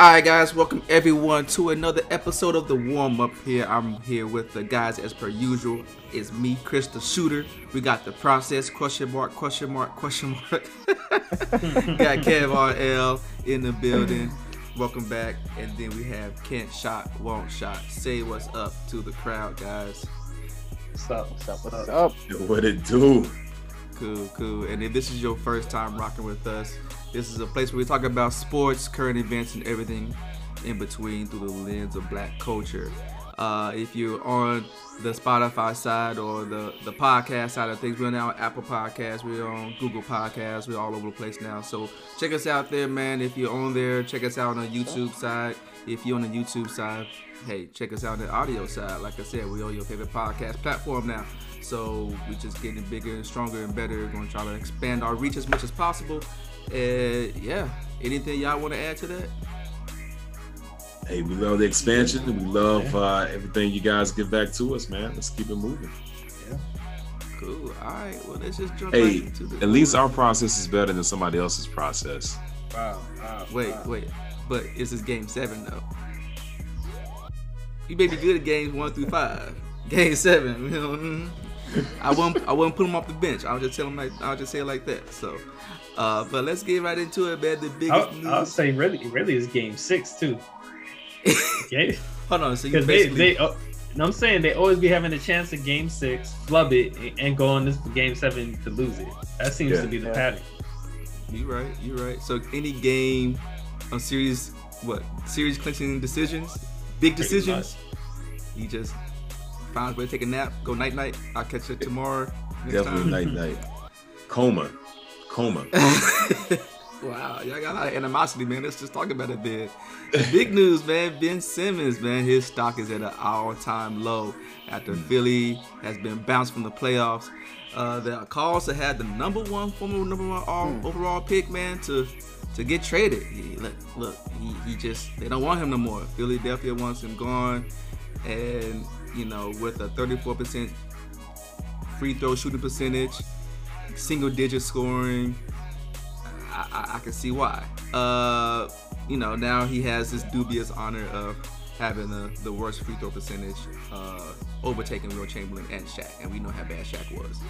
All right, guys, welcome everyone to another episode of the warm up. Here, I'm here with the guys as per usual. It's me, Chris the Shooter. We got the process question mark question mark question mark. got Kev RL in the building. Welcome back, and then we have Kent Shot Won't Shot. Say what's up to the crowd, guys. What's up? What's up? What's up? What it do? Cool, cool. And if this is your first time rocking with us, this is a place where we talk about sports, current events, and everything in between through the lens of black culture. Uh, if you're on the Spotify side or the, the podcast side of things, we're now on Apple Podcasts, we're on Google Podcasts, we're all over the place now. So check us out there, man. If you're on there, check us out on the YouTube side. If you're on the YouTube side, hey, check us out on the audio side. Like I said, we're on your favorite podcast platform now. So we're just getting bigger and stronger and better. We're gonna try to expand our reach as much as possible. And yeah, anything y'all want to add to that? Hey, we love the expansion. We love uh, everything you guys give back to us, man. Let's keep it moving. Yeah. Cool. All right. Well, let's just jump Hey, right into the. at least our process is better than somebody else's process. Wow. wow Wait, wow. wait. But is this is game seven though. You may be good at games one through five. Game seven, you know. I won't. I won't put him off the bench. I'll just tell him like. I'll just say it like that. So, uh, but let's get right into it, man. The biggest I'll, news. I'll say really, really is game six too. Okay, Hold on. So you because They, they, uh, no, I'm saying they always be having a chance in game six, flub it, and- and go on this game seven to lose it. That seems Yeah. to be the Yeah. pattern. You're right, You're right. So any game, a series, what series clinching decisions, big decisions. He just finds a way to take a nap, go night night. I'll catch you tomorrow. next Definitely time. night night. Coma. Coma. wow, y'all got a lot of animosity, man. Let's just talk about it, then. Big news, man. Ben Simmons, man, his stock is at an all-time low after Philly has been bounced from the playoffs. Uh, the calls to have the number one, former number one all, overall pick, man, to to get traded. He, look, look, he, he just they don't want him no more. Philadelphia wants him gone, and you know, with a 34% free throw shooting percentage, single digit scoring, I, I, I can see why. Uh, you know, now he has this dubious honor of having the, the worst free throw percentage, uh, overtaking Wilt Chamberlain and Shaq, and we know how bad Shaq was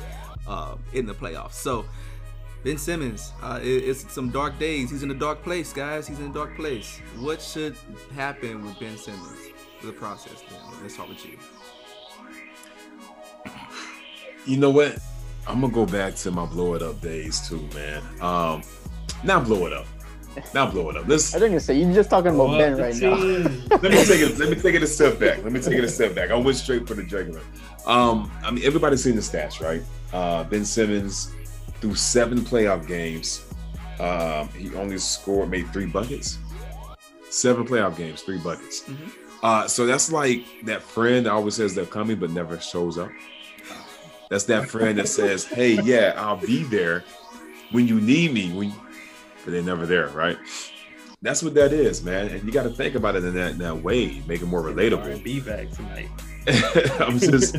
uh, in the playoffs. So, Ben Simmons, uh, it, it's some dark days. He's in a dark place, guys. He's in a dark place. What should happen with Ben Simmons? The process. Then let's start with you. You know what? I'm gonna go back to my blow it up days too, man. Um, not blow it up. Not blow it up. Let's I think you say you're just talking about Ben the right now. let me take it. Let me take it a step back. Let me take it a step back. I went straight for the jugular. Um, I mean, everybody's seen the stats, right? Uh, ben Simmons through seven playoff games, um, he only scored, made three buckets. Seven playoff games, three buckets. Mhm. Uh, so that's like that friend that always says they're coming but never shows up. That's that friend that says, "Hey, yeah, I'll be there when you need me." When, but they're never there, right? That's what that is, man. And you got to think about it in that, in that way, make it more relatable. R&B back tonight. I'm just,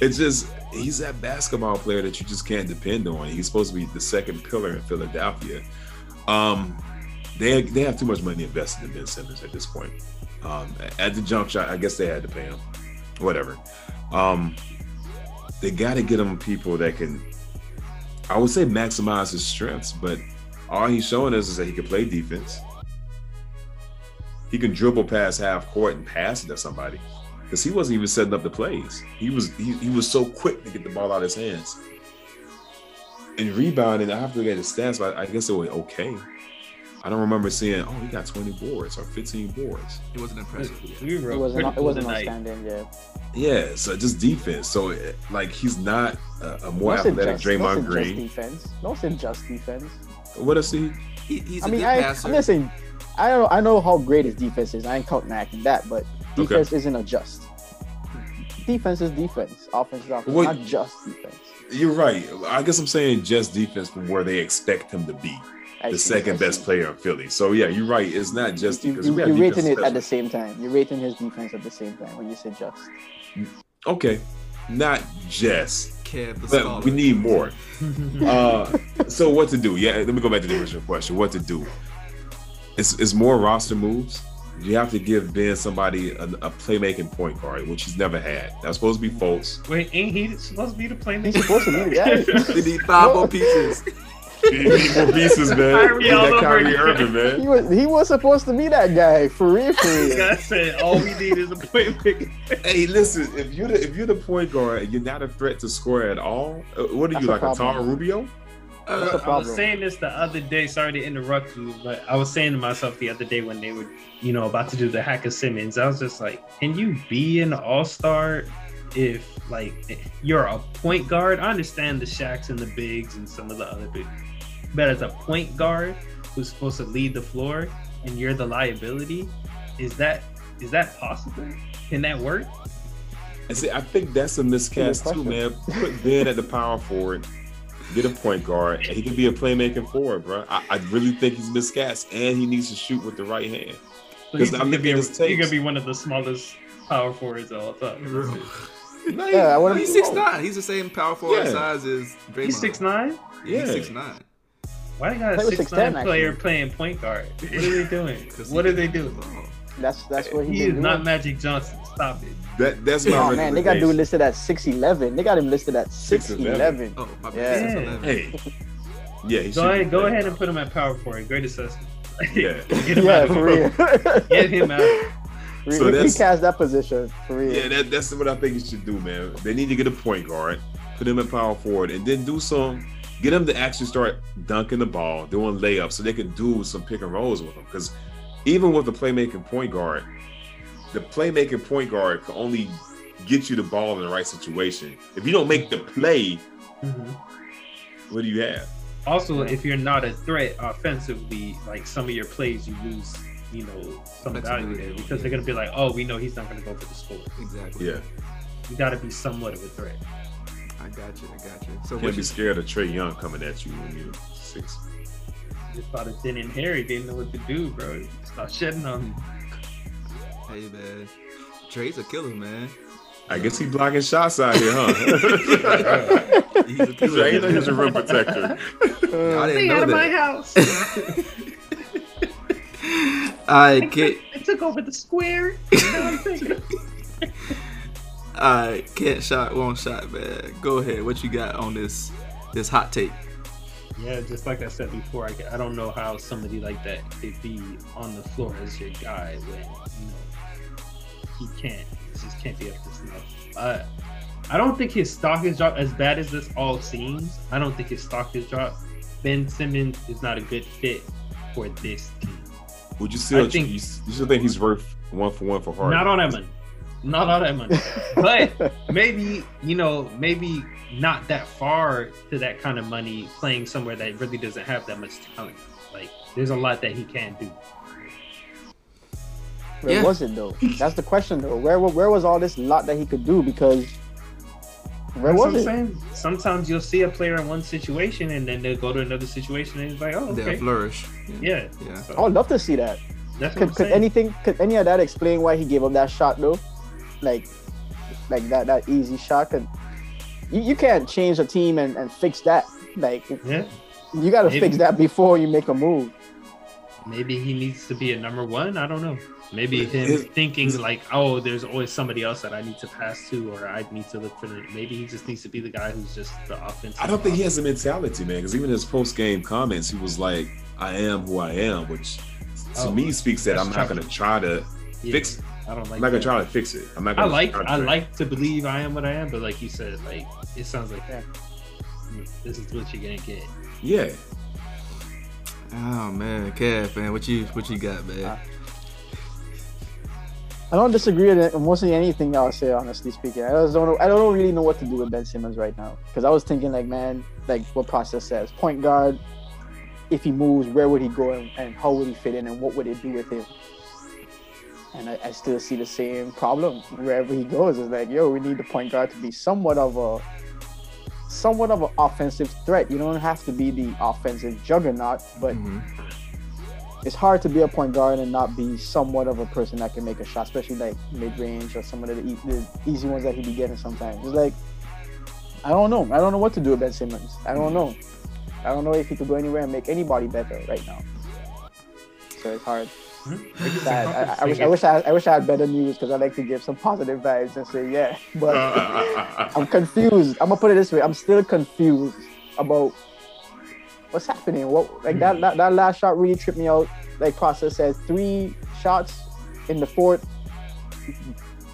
it's just, he's that basketball player that you just can't depend on. He's supposed to be the second pillar in Philadelphia. Um, they they have too much money invested in Ben Simmons at this point. Um, at the jump shot, I guess they had to pay him. Whatever. Um, they got to get him people that can, I would say, maximize his strengths, but all he's showing us is that he can play defense. He can dribble past half court and pass it to somebody because he wasn't even setting up the plays. He was he, he was so quick to get the ball out of his hands. And rebounding, I have to get his stats, but I guess it was okay. I don't remember seeing, oh, he got 20 boards or 15 boards. It wasn't impressive. We were It wasn't. It wasn't outstanding. Yeah. Yeah, so just defense. So like he's not a, a more Don't athletic just- don't say just Green. defense. Don't say just defense. What is he? He, he's a I mean, good I, passer. I'm just saying. I don't. I know how great his defense is. I ain't counting acting that, but Okay. defense isn't a just. Defense is defense. Offense is offense. What- Not just defense. You're right. I guess I'm saying just defense from where they expect him to be, I the see, I second best see. player in Philly. So yeah, you're right. It's not just You, because you, we have you're rating it at the same time. You're rating his defense at the same time when you say just. Okay, not just, Kev, the but scholar. we need more. Uh, so what to do? Yeah, let me go back to the original question. What to do? It's, it's more roster moves. you have to give Ben somebody a, a playmaking point guard, which he's never had. That's supposed to be Fultz. Wait, ain't he supposed to be the playmaking? He's supposed to be, yeah. We need five more pieces. You need more pieces, man. Kyrie You need all that over Kyrie again. Irving, He was he was supposed to be that guy for real, for real. I said all we need is a playmaker. Hey, listen, if you're the if you're the point guard and you're not a threat to score at all, uh, what are That's you a like a problem. Tar Rubio? Uh, I was saying this the other day. Sorry to interrupt you, but I was saying to myself the other day when they were, you know, about to do the hack of Simmons. I was just like, can you be an all star if like you're a point guard? I understand the Shaqs and the bigs and some of the other big, but as a point guard who's supposed to lead the floor and you're the liability, is that is that possible? Can that work? I see. I think that's a miscast too, man. Put Ben at the power forward, get a point guard, and he can be a playmaking forward, bro. I, I really think he's miscast, and he needs to shoot with the right hand. So 'Cause he's I'm gonna looking be, at a, his gonna be one of the smallest power forwards of all time. Bro. Yeah, I wouldn't- He's six nine. He's the same power forward Yeah. size as Draymond. He's six nine. Yeah, Yeah. he's six nine. Why they got Play a six 6'10", nine player actually. playing point guard? What are they doing? what are they doing? That's that's what he, He is doing. not Magic Johnson. Stop it. That that's my Oh man, they got dude listed at six eleven. They got him listed at six 6'11". eleven. Oh, my Yeah. bad. Hey, yeah, he Go ahead, go playing. ahead and put him at power forward. Great assessment. Yeah. Get him Yeah, out. for real. Get him out. Re- So re- that's- recast that position for real. Yeah, that, that's what I think you should do, man. They need to get a point guard, put him at power forward, and then do some, get them to actually start dunking the ball, doing layups, so they can do some pick and rolls with them. Because even with the playmaking point guard, the playmaking point guard can only get you the ball in the right situation. If you don't make the play, Mhm. what do you have? Also, if you're not a threat offensively, like some of your plays, you lose, you know, some value there because yeah. they're gonna be like, oh, we know he's not gonna go for the score. Exactly. Yeah, You got to be somewhat of a threat. I got you. I got you. So can't be scared of Trae Young coming at you when you're six. Just thought of Thin and Harry didn't know what to do, bro. Stop shedding on me. hey man, Trae's a killer, man. I guess he blocking shots out here, huh? He's a killer. Trae is a rim protector. I didn't know that. my house. I can't. I took over the square. Now I'm thinking- I can't shot, won't shot, man. Go ahead. What you got on this this hot take? yeah, just like I said before, I, I don't know how somebody like that could be on the floor as your guy when you know he can't. He just can't be up to snuff. Uh, I don't think his stock is dropped as bad as this all seems. I don't think his stock is dropped. Ben Simmons is not a good fit for this team. Would you still I think- you, you still think he's worth one for one for Harden? Not on that money. Not all that money. But maybe, you know, maybe not that far to that kind of money playing somewhere that really doesn't have that much talent. Like there's a lot that he can do. Where Yeah. was it though? That's the question though. Where where was all this lot that he could do? Because where That's what was I'm it? saying. Sometimes you'll see a player in one situation and then they'll go to another situation and it's like, oh, They'll flourish. Yeah. Yeah. So, I would love to see that. that's Could, could anything could any of that explain why he gave up that shot though? Like like that that easy shot could you, you can't change a team and, and fix that. Like yeah. you gotta Maybe. fix that before you make a move. Maybe he needs to be a number one. I don't know. Maybe him thinking like, oh, there's always somebody else that I need to pass to, or I need to look for. The, maybe he just needs to be the guy who's just the offense. I don't think he has a mentality, man. Because even his post game comments, he was like, "I am who I am," which to Oh, me speaks that I'm not going to try to Yeah, fix. It. I don't like. I'm not going that. to try to fix it. I'm not. I Gonna like. try to I try- like to believe I am what I am, but like you said, like it sounds like Yeah. this is what you're gonna get. Yeah, Oh man, Kev, man, what you what you got, man? Uh, I don't disagree with it, mostly anything y'all say. Honestly speaking, I just don't. Know, I don't really know what to do with Ben Simmons right now because I was thinking like, man, like what process says point guard. If he moves, where would he go and, and how would he fit in and what would it do with him? And I, I still see the same problem wherever he goes. It's like, yo, we need the point guard to be somewhat of a, somewhat of an offensive threat. You don't have to be the offensive juggernaut, but Mhm. it's hard to be a point guard and not be somewhat of a person that can make a shot, especially like mid range or some of the, e- the easy ones that he be getting sometimes. It's like I don't know. I don't know what to do with Ben Simmons. I don't know. I don't know if he could go anywhere and make anybody better right now. So it's hard. Hmm? Sad. I, I wish I wish I, I wish I had better news because I like to give some positive vibes and say yeah, but I'm confused. I'm gonna put it this way: I'm still confused about what's happening. What like that that, that last shot really tripped me out. Like process says, three shots in the fourth,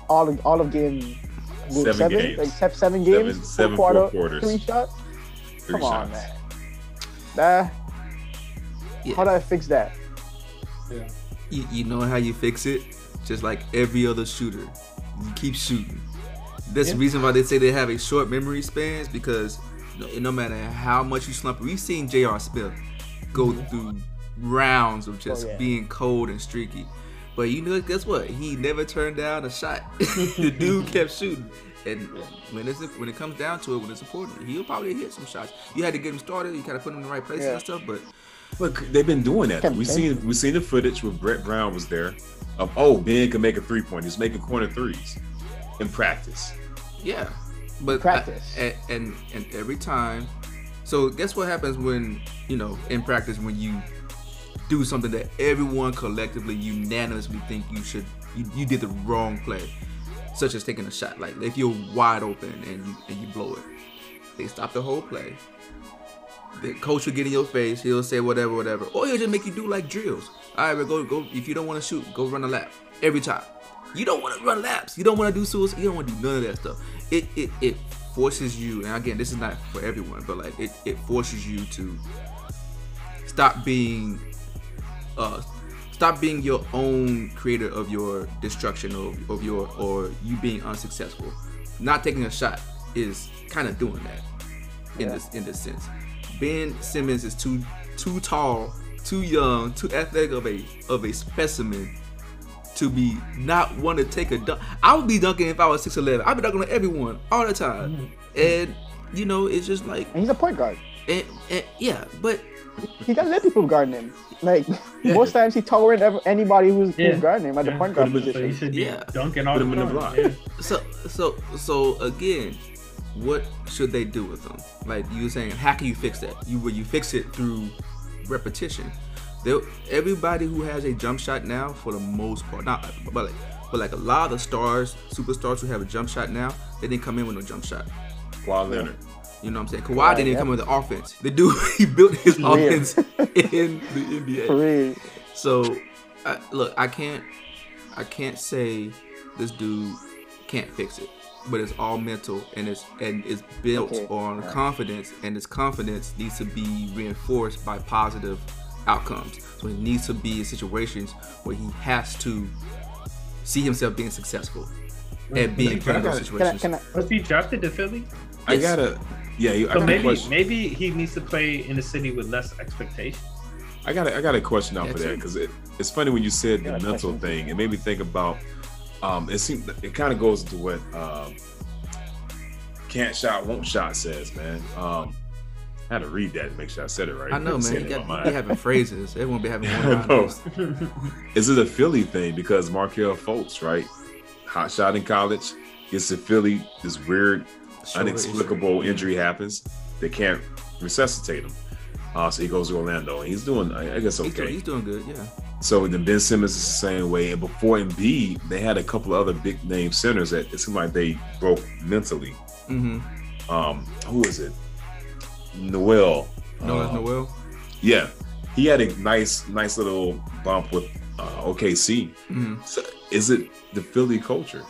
all of all of game Seven seven, games. like se- seven games, Seven- seven fourth fourth quarter, quarters. three shots. Three Come on, man. That Yeah. how do I fix that? Yeah. You, you know how you fix it? Just like every other shooter, you keep shooting. That's the reason why they say they have a short memory spans because no, no matter how much you slump, we've seen J.R. Smith go mm-hmm. through rounds of just Oh, yeah. being cold and streaky. But you know, guess what? He never turned down a shot. the dude kept shooting. And when it's when it comes down to it, when it's important, he'll probably hit some shots. You had to get him started. You kind of put him in the right places Yeah. and stuff. But Look, they've been doing that. Kept We seen we seen the footage where Brett Brown was there of oh Ben can make a three point. He's making corner threes in practice. Yeah, but Practice. I- and, and and every time. So guess what happens when you know in practice when you do something that everyone collectively unanimously think you should you, you did the wrong play, such as taking a shot. Like if you're wide open and you and you blow it, they stop the whole play. The coach will get in your face. He'll say whatever, whatever, or he'll just make you do like drills. All right, but go go. If you don't want to shoot, go run a lap every time. You don't want to run laps. You don't want to do suicide. You don't want to do none of that stuff. It it it forces you. And again, this is not for everyone, but like it it forces you to stop being uh stop being your own creator of your destruction of, of your or you being unsuccessful. Not taking a shot is kind of doing that in Yeah. this in this sense. Ben Simmons is too too tall, too young, too athletic of a of a specimen to be not want to take a dunk. I would be dunking if I was six eleven. I'd be dunking on everyone all the time, mm-hmm. and you know it's just like And he's a point guard. and, and yeah, but He got let people guarding him. Like most times, he tolerated ev- anybody who's, Yeah. who's guarding him at the point guard Put him in- So you position. should be Yeah. dunking all Put the him in the block. Yeah. so so so again, what should they do with them? Like you were saying, how can you fix that? You where you fix it through repetition. There, everybody who has a jump shot now, for the most part, not but like, but like a lot of the stars, superstars who have a jump shot now, they didn't come in with no jump shot. Kawhi Leonard. You know what I'm saying? Kawhi Right, didn't yeah. come with the offense. The dude he built his Real. offense in the NBA. For real. So, I, look, I can't, I can't say this dude can't fix it, but it's all mental and it's and it's built Okay, on alright. confidence, and this confidence needs to be reinforced by positive outcomes. So it needs to be in situations where he has to see himself being successful and mm-hmm. being put in those situations. Can I, can I, Was he drafted to Philly? I Yes. gotta yeah, I So got maybe question. maybe he needs to play in a city with less expectation. I got a, I got a question out Yeah, for that because it, it's funny when you said the mental question. thing. It made me think about. Um, it seems it kind of goes into what um, can't shot won't shot says, man. Um, I had to read that to make sure I said it right. I know, man. You got you be having phrases. Everyone be having one. know. Is it a Philly thing because Markelle Fultz, right? Hot shot in college, gets to Philly. This weird, inexplicable injury happens. They can't resuscitate him. Uh, so he goes to Orlando, and he's doing, I I guess, He's, doing, okay. he's doing good, yeah. So then Ben Simmons is the same way. And before Embiid, they had a couple of other big name centers that it seemed like they broke mentally. Mm-hmm. Um, who is it? Noel. No, that's Uh, Noel. Yeah, he had a nice, nice little bump with uh, OKC. hmm So is it the Philly culture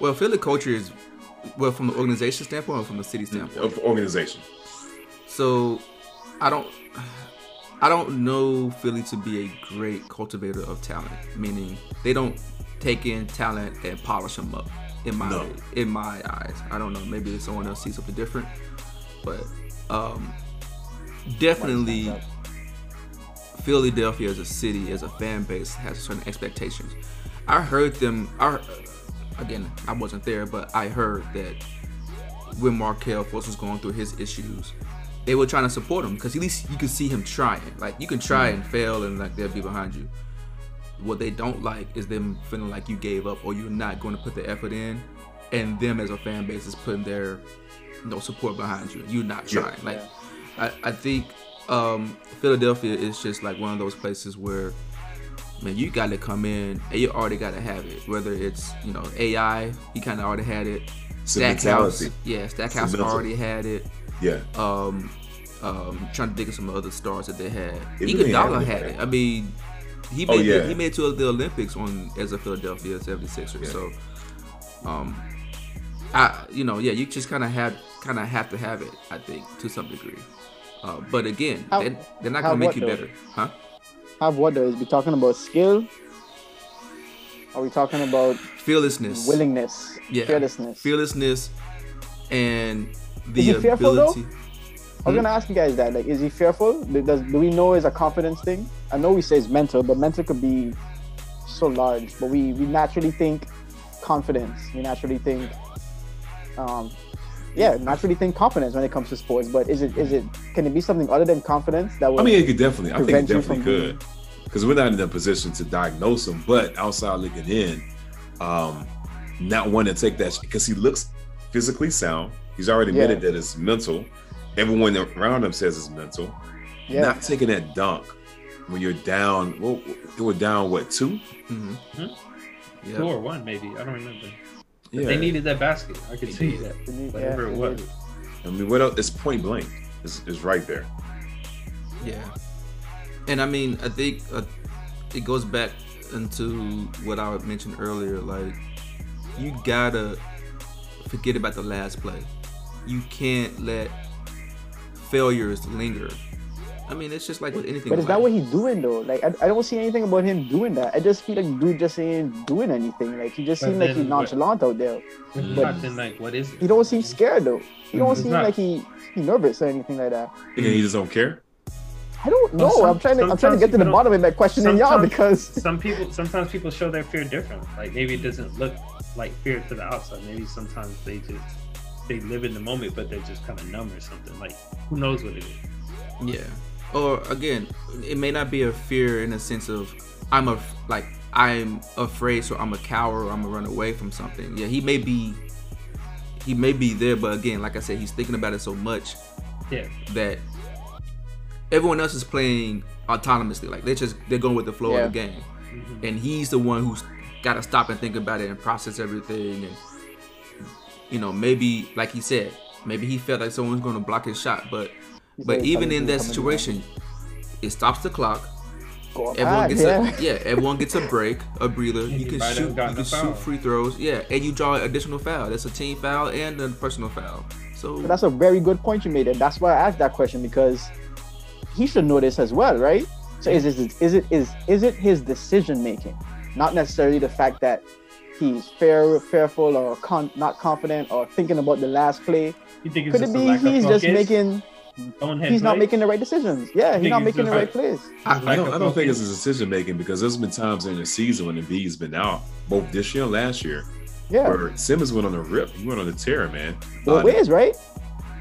Well, Philly culture is well from the organization standpoint or from the city standpoint. of organization? So I don't I don't know Philly to be a great cultivator of talent, meaning they don't take in talent and polish them up. In my No. in my eyes, I don't know. Maybe someone else sees something different, but um, definitely Philadelphia as a city, as a fan base, has certain expectations. I heard them. I again, I wasn't there, but I heard that when Markelle Fultz was going through his issues, they were trying to support him because at least you could see him trying. Like you can try and fail, and like they'll be behind you. What they don't like is them feeling like you gave up or you're not going to put the effort in, and them as a fan base is putting their no support behind you. You're not Yeah. trying. Like I, I think um, Philadelphia is just like one of those places where man, you got to come in and you already got to have it. Whether it's you know AI, he kind of already had it. Stackhouse, yeah, Stackhouse already had it. Yeah. Um, um, trying to think of some other stars that they had. It really Iguodala happened, had it. I mean, he Oh, made yeah. he made it to the Olympics on as a Philadelphia 76er. Yeah. So, um, I you know yeah, you just kind of have kind of have to have it. I think to some degree. Uh, but again, How- they, they're not gonna make what, you though? better, huh? Have what though? Is we talking about skill? Are we talking about Fearlessness, willingness, yeah, fearlessness? fearlessness, and Is the he fearful, though? ability. I was gonna ask you guys that. Like, is he fearful? Does do we know is a confidence thing? I know we say it's mental, but mental could be so large. But we we naturally think confidence. We naturally think, um, yeah, naturally think confidence when it comes to sports. But is it is it can it be something other than confidence that will? I mean, it could definitely. I think it definitely could, because we're not in a position to diagnose him. But outside looking in, um, not one to take that because he looks physically sound. He's already Yeah. admitted that it's mental. Everyone around him says it's mental. yeah, Not taking that dunk when you're down. Well, it was down what two? hmm Hmm? Yeah. Two or one, maybe. I don't remember. Yeah. They needed that basket. I could see that. Whatever yeah, it was. did. I mean, what else? It's point blank. It's, it's right there. Yeah, and I mean, I think uh, it goes back into what I mentioned earlier. Like, you gotta forget about the last play. You can't let failures linger. I mean, it's just like with anything. But is that what he's doing though? Like I, I don't see anything about him doing that. I just feel like dude just ain't doing anything. Like he just But seems like he's then what- nonchalant out there. If not, then like, what is it? He don't seem scared though. He don't He's seem not. like he he nervous or anything like that. And he just don't care. I don't know. Well, some- I'm trying to I'm trying to get to the bottom of that questioning y'all because Some people, sometimes people show their fear different. Like maybe it doesn't look like fear to the outside. Maybe sometimes they just they live in the moment, but they're just kind of numb or something. Like who knows what it is? Yeah. Or again, it may not be a fear in a sense of I'm a like I'm afraid, so I'm a coward or I'm gonna run away from something. Yeah, he may be he may be there, but again, like I said, he's thinking about it so much Yeah, that everyone else is playing autonomously. Like they're just they're going with the flow Yeah. of the game, Mhm. and he's the one who's got to stop and think about it and process everything. And you know, maybe like he said, maybe he felt like someone's going to block his shot, but but even in that coming situation, it stops the clock. go Everyone back, gets yeah. a yeah. Everyone gets a break, a breather. You can shoot. You can a foul. shoot free throws. Yeah, and you draw an additional foul. That's a team foul and a personal foul. So But that's a very good point you made, and that's why I asked that question because he should know this as well, right? So is it is it is is it his decision making, not necessarily the fact that he's fair, fearful, or con- not confident, or thinking about the last play? you think Could it be he's of just making Bonehead he's not play? making the right decisions? Yeah, he's not making the just right like- plays. I- I don't, I don't think it's a decision making because there's been times in the season when Embiid's been out, both this year and last year, Yeah, where Simmons went on a rip. He went on a tear, man. both Uh, ways, right?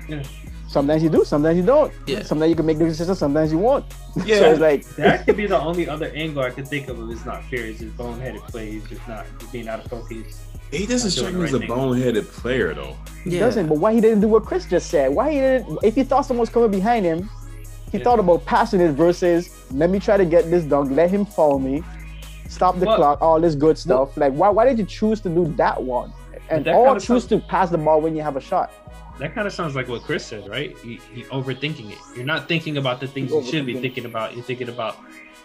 Yeah. Sometimes you do, sometimes you don't. Yeah. Sometimes you can make the decision, sometimes you won't. Yeah. So it's like That could be the only other angle I could think of. If it's not fair, it's just boneheaded plays, just not just being out of focus. He doesn't Not strike me as a boneheaded player, though. He yeah. doesn't. But why he didn't do what Chris just said? Why he didn't? If he thought someone was coming behind him, he Yeah. thought about passing it versus let me try to get this dunk, let him follow me, stop the Well- clock, all this good stuff. Like why? Why did you choose to do that one? And that or choose sounds- to pass the ball when you have a shot? That kind of sounds like what Chris said, right? You, you overthinking it. You're not thinking about the things you should be thinking about. You're thinking about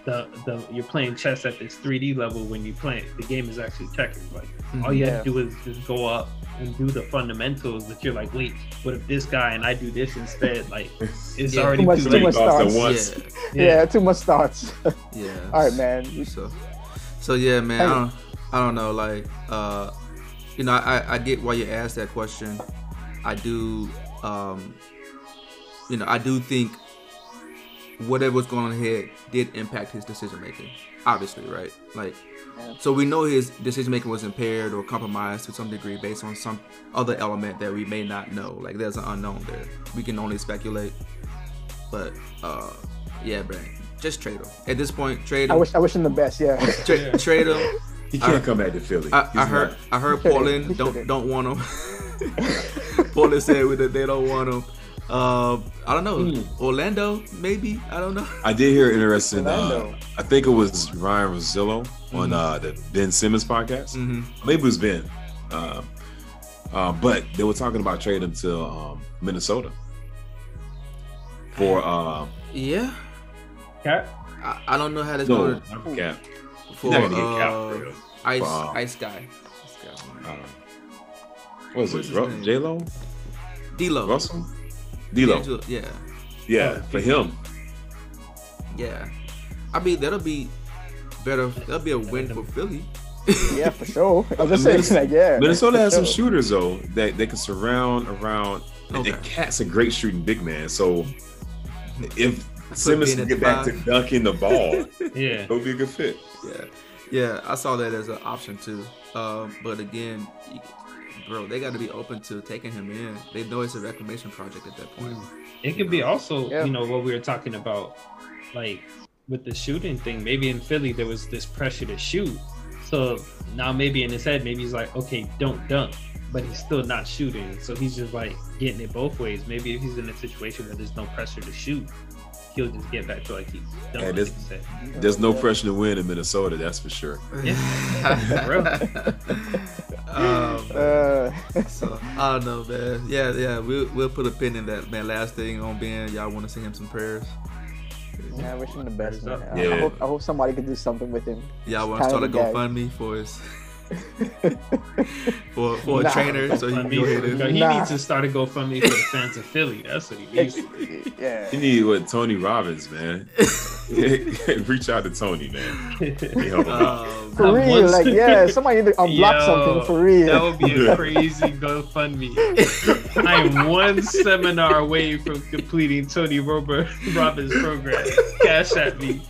the the you're playing chess at this 3D level when you play it. The game is actually checkers. Like all you Yeah. have to do is just go up and do the fundamentals. But you're like, wait, what if this guy and I do this instead? Like it's Yeah. already Too much- too too much Lost at starts. Yeah. Yeah, too much starts. Yeah. all right, man. So, so yeah, man. I don't, I don't know. Like, uh, you know, I, I get why you asked that question. I do, um, you know, I do think whatever was going on here did impact his decision making. Obviously, right? Like, Yeah. so we know his decision making was impaired or compromised to some degree based on some other element that we may not know. Like, there's an unknown there. We can only speculate. But, uh, yeah, man, just trade him at this point. Trade him. I wish I wish him the best. Yeah. Tra- Yeah. trade him. He can't I- come back to Philly. I, I heard. not. I heard Portland don't don't want him. Portland said that they don't want him. Uh, I don't know. Hmm. Orlando, maybe. I don't know. I did hear interesting. Uh, Orlando. I think it was Ryen Russillo on Mhm. uh, the Ben Simmons podcast. hmm Maybe it was Ben. Uh, uh, but they were talking about trading him to um, Minnesota for uh, Yeah. KAT? I, I don't know how that's no going not cap. For You're not gonna get cap uh, for ice Wow. ice guy. Ice guy. Uh, what was What's it? his Ru- name? J Lo, Russell, D'Lo. D'Lo. Yeah. Yeah, for him. Yeah. I mean, that'll be better. That'll be a win for Philly. Yeah, for sure. I was just saying, Minnesota- like, yeah. Minnesota for has some shooters though that they can surround around. And Okay. And KAT's a great shooting big man. So if Simmons can get back to dunking the ball, Yeah. it'll be a good fit. Yeah, yeah, I saw that as an option too. Um, but again, bro, they got to be open to taking him in. They know it's a reclamation project at that point. It could be also, Yeah. you know, what we were talking about, like with the shooting thing. Maybe in Philly there was this pressure to shoot. So now maybe in his head, maybe he's like, okay, don't dunk, but he's still not shooting. So he's just like getting it both ways. Maybe if he's in a situation where there's no pressure to shoot, he'll just get back to like he's done. Yeah, like this- There's no pressure to win in Minnesota, that's for sure. Yeah, um, Uh, so I don't know, man. Yeah, yeah, we'll we'll put a pin in that, man. Last thing on Ben, y'all want to send him some prayers? yeah, I wish him the best, man. I- Yeah. I, hope, I hope somebody could do something with him. Y'all want to start a Kind. GoFundMe for his for for a trainer so he can go ahead and he Nah. needs to start a GoFundMe for the fans of Philly. That's what he needs. yeah. You need what Tony Robbins, man. Reach out to Tony, man. He help him out. um, For real, once- like yeah, somebody need to unblock Yo, something for real. That would be a crazy GoFundMe. I am one seminar away from completing Tony Robert Robbins' program. Cash at me.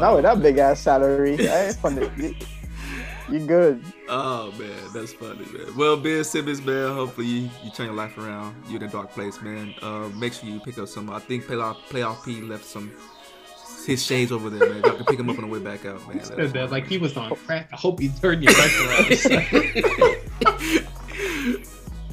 Not with that big ass salary. I ain't funny. You, you good. Oh man, that's funny, man. Well, Ben Simmons, man, hopefully you, you turn your life around. You're in a dark place, man. Uh, make sure you pick up some. I think playoff playoff P left some his shades over there, man. Y'all can pick him up on the way back out, man. Said that like he was on crack. I hope you turned your life around.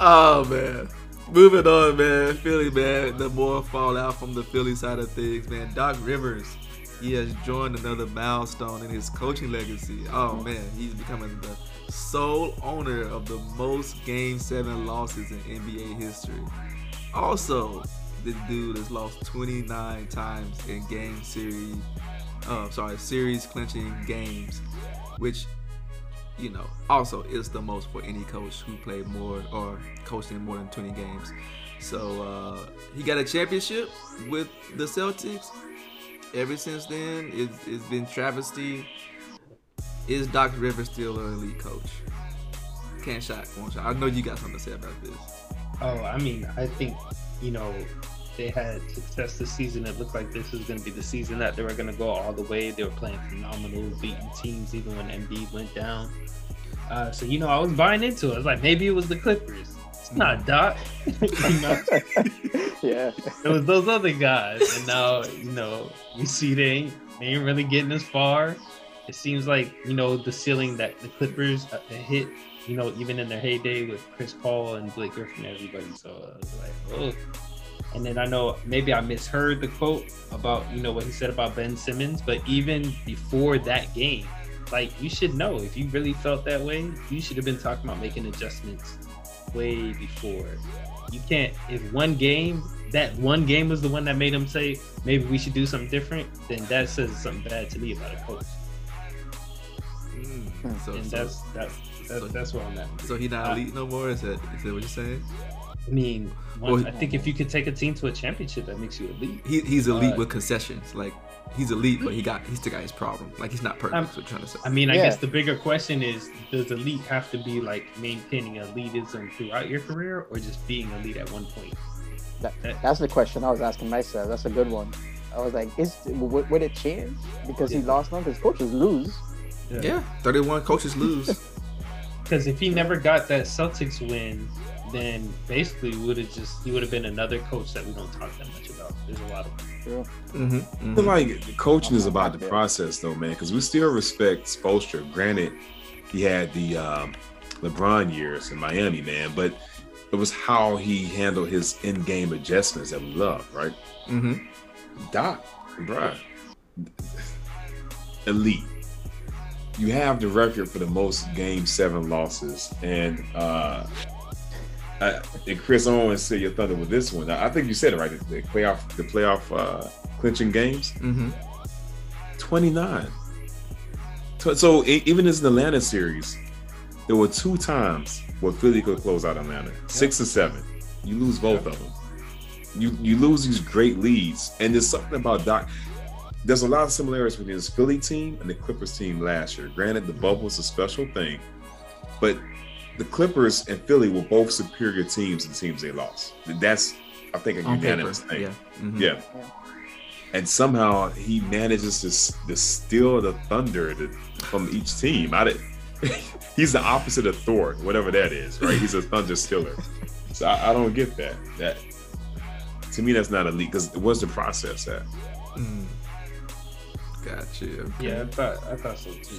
oh man. Moving on, man. Philly, man. The more fallout from the Philly side of things, man. Doc Rivers, he has joined another milestone in his coaching legacy. Oh man, he's becoming the sole owner of the most Game Seven losses in NBA history. Also, this dude has lost 29 times in game series. Uh, sorry, series clinching games, which you know, also is the most for any coach who played more or coached in more than 20 games. So uh, he got a championship with the Celtics. Ever since then, it's, it's been travesty. Is Doc Rivers still an elite coach? Can't shot, one shot. I know you got something to say about this. Oh, I mean, I think, you know, they had success this season. It looked like this was going to be the season that they were going to go all the way. They were playing phenomenal, beating teams even when Embiid went down. Uh, so, you know, I was buying into it. I was like, maybe it was the Clippers. Not Doc. yeah. it was those other guys. And now, you know, we see they ain't, they ain't really getting as far. It seems like, you know, the ceiling that the Clippers uh, hit, you know, even in their heyday with Chris Paul and Blake Griffin and everybody. So I was like, oh. And then I know maybe I misheard the quote about, you know, what he said about Ben Simmons, but even before that game, like you should know if you really felt that way, you should have been talking about making adjustments way before. You can't if one game that one game was the one that made him say maybe we should do something different, then that says something bad to me about a coach. Mm. So, and so, that's that's so- that's, that's where I'm at. so he not elite no more? Is that, is that what you're saying? I mean, one, Well, I think if you could take a team to a championship, that makes you elite. He, he's elite Uh, with concessions. Like he's elite, but he got he still got his problems. Like he's not perfect. Um, that's what I'm trying to say. I mean, I Yeah. guess the bigger question is: Does elite have to be like maintaining elitism throughout your career, or just being elite at one point? That, that's the question I was asking myself. That's a good one. I was like, is would, would it change because he Yeah. lost now? Because coaches lose. yeah, 31 coaches lose. Because if he never got that Celtics win, then basically would have just he would have been another coach that we don't talk that much about. There's a lot of True. mm-hmm, I feel like coaching is about the process, though, man. Because we still respect Spoelstra. Granted, he had the um, LeBron years in Miami, man, but it was how he handled his in-game adjustments that we love, right? Mm-hmm. Doc, bruh, elite. You have the record for the most game seven losses, and uh, I, and Chris Owens said your thunder with this one. I think you said it right. The playoff, the playoff uh, clinching games, Mm-hmm. twenty nine. So even in the Atlanta series, there were two times where Philly could close out Atlanta, six or seven. You lose both of them. You you lose these great leads, and there's something about Doc. There's a lot of similarities between this Philly team and the Clippers team last year. Granted, the bubble was a special thing, but the Clippers and Philly were both superior teams to the teams they lost. That's I think a On paper. unanimous thing. Yeah. Mhm. Yeah. Yeah. And somehow he manages to, s- to steal the thunder to, from each team. I did, he's the opposite of Thor, whatever that is, right? He's a thunder stealer. So I, I don't get that. That to me, that's not elite because what's the process at? Mm. Gotcha. Okay. Yeah, I thought I thought so too.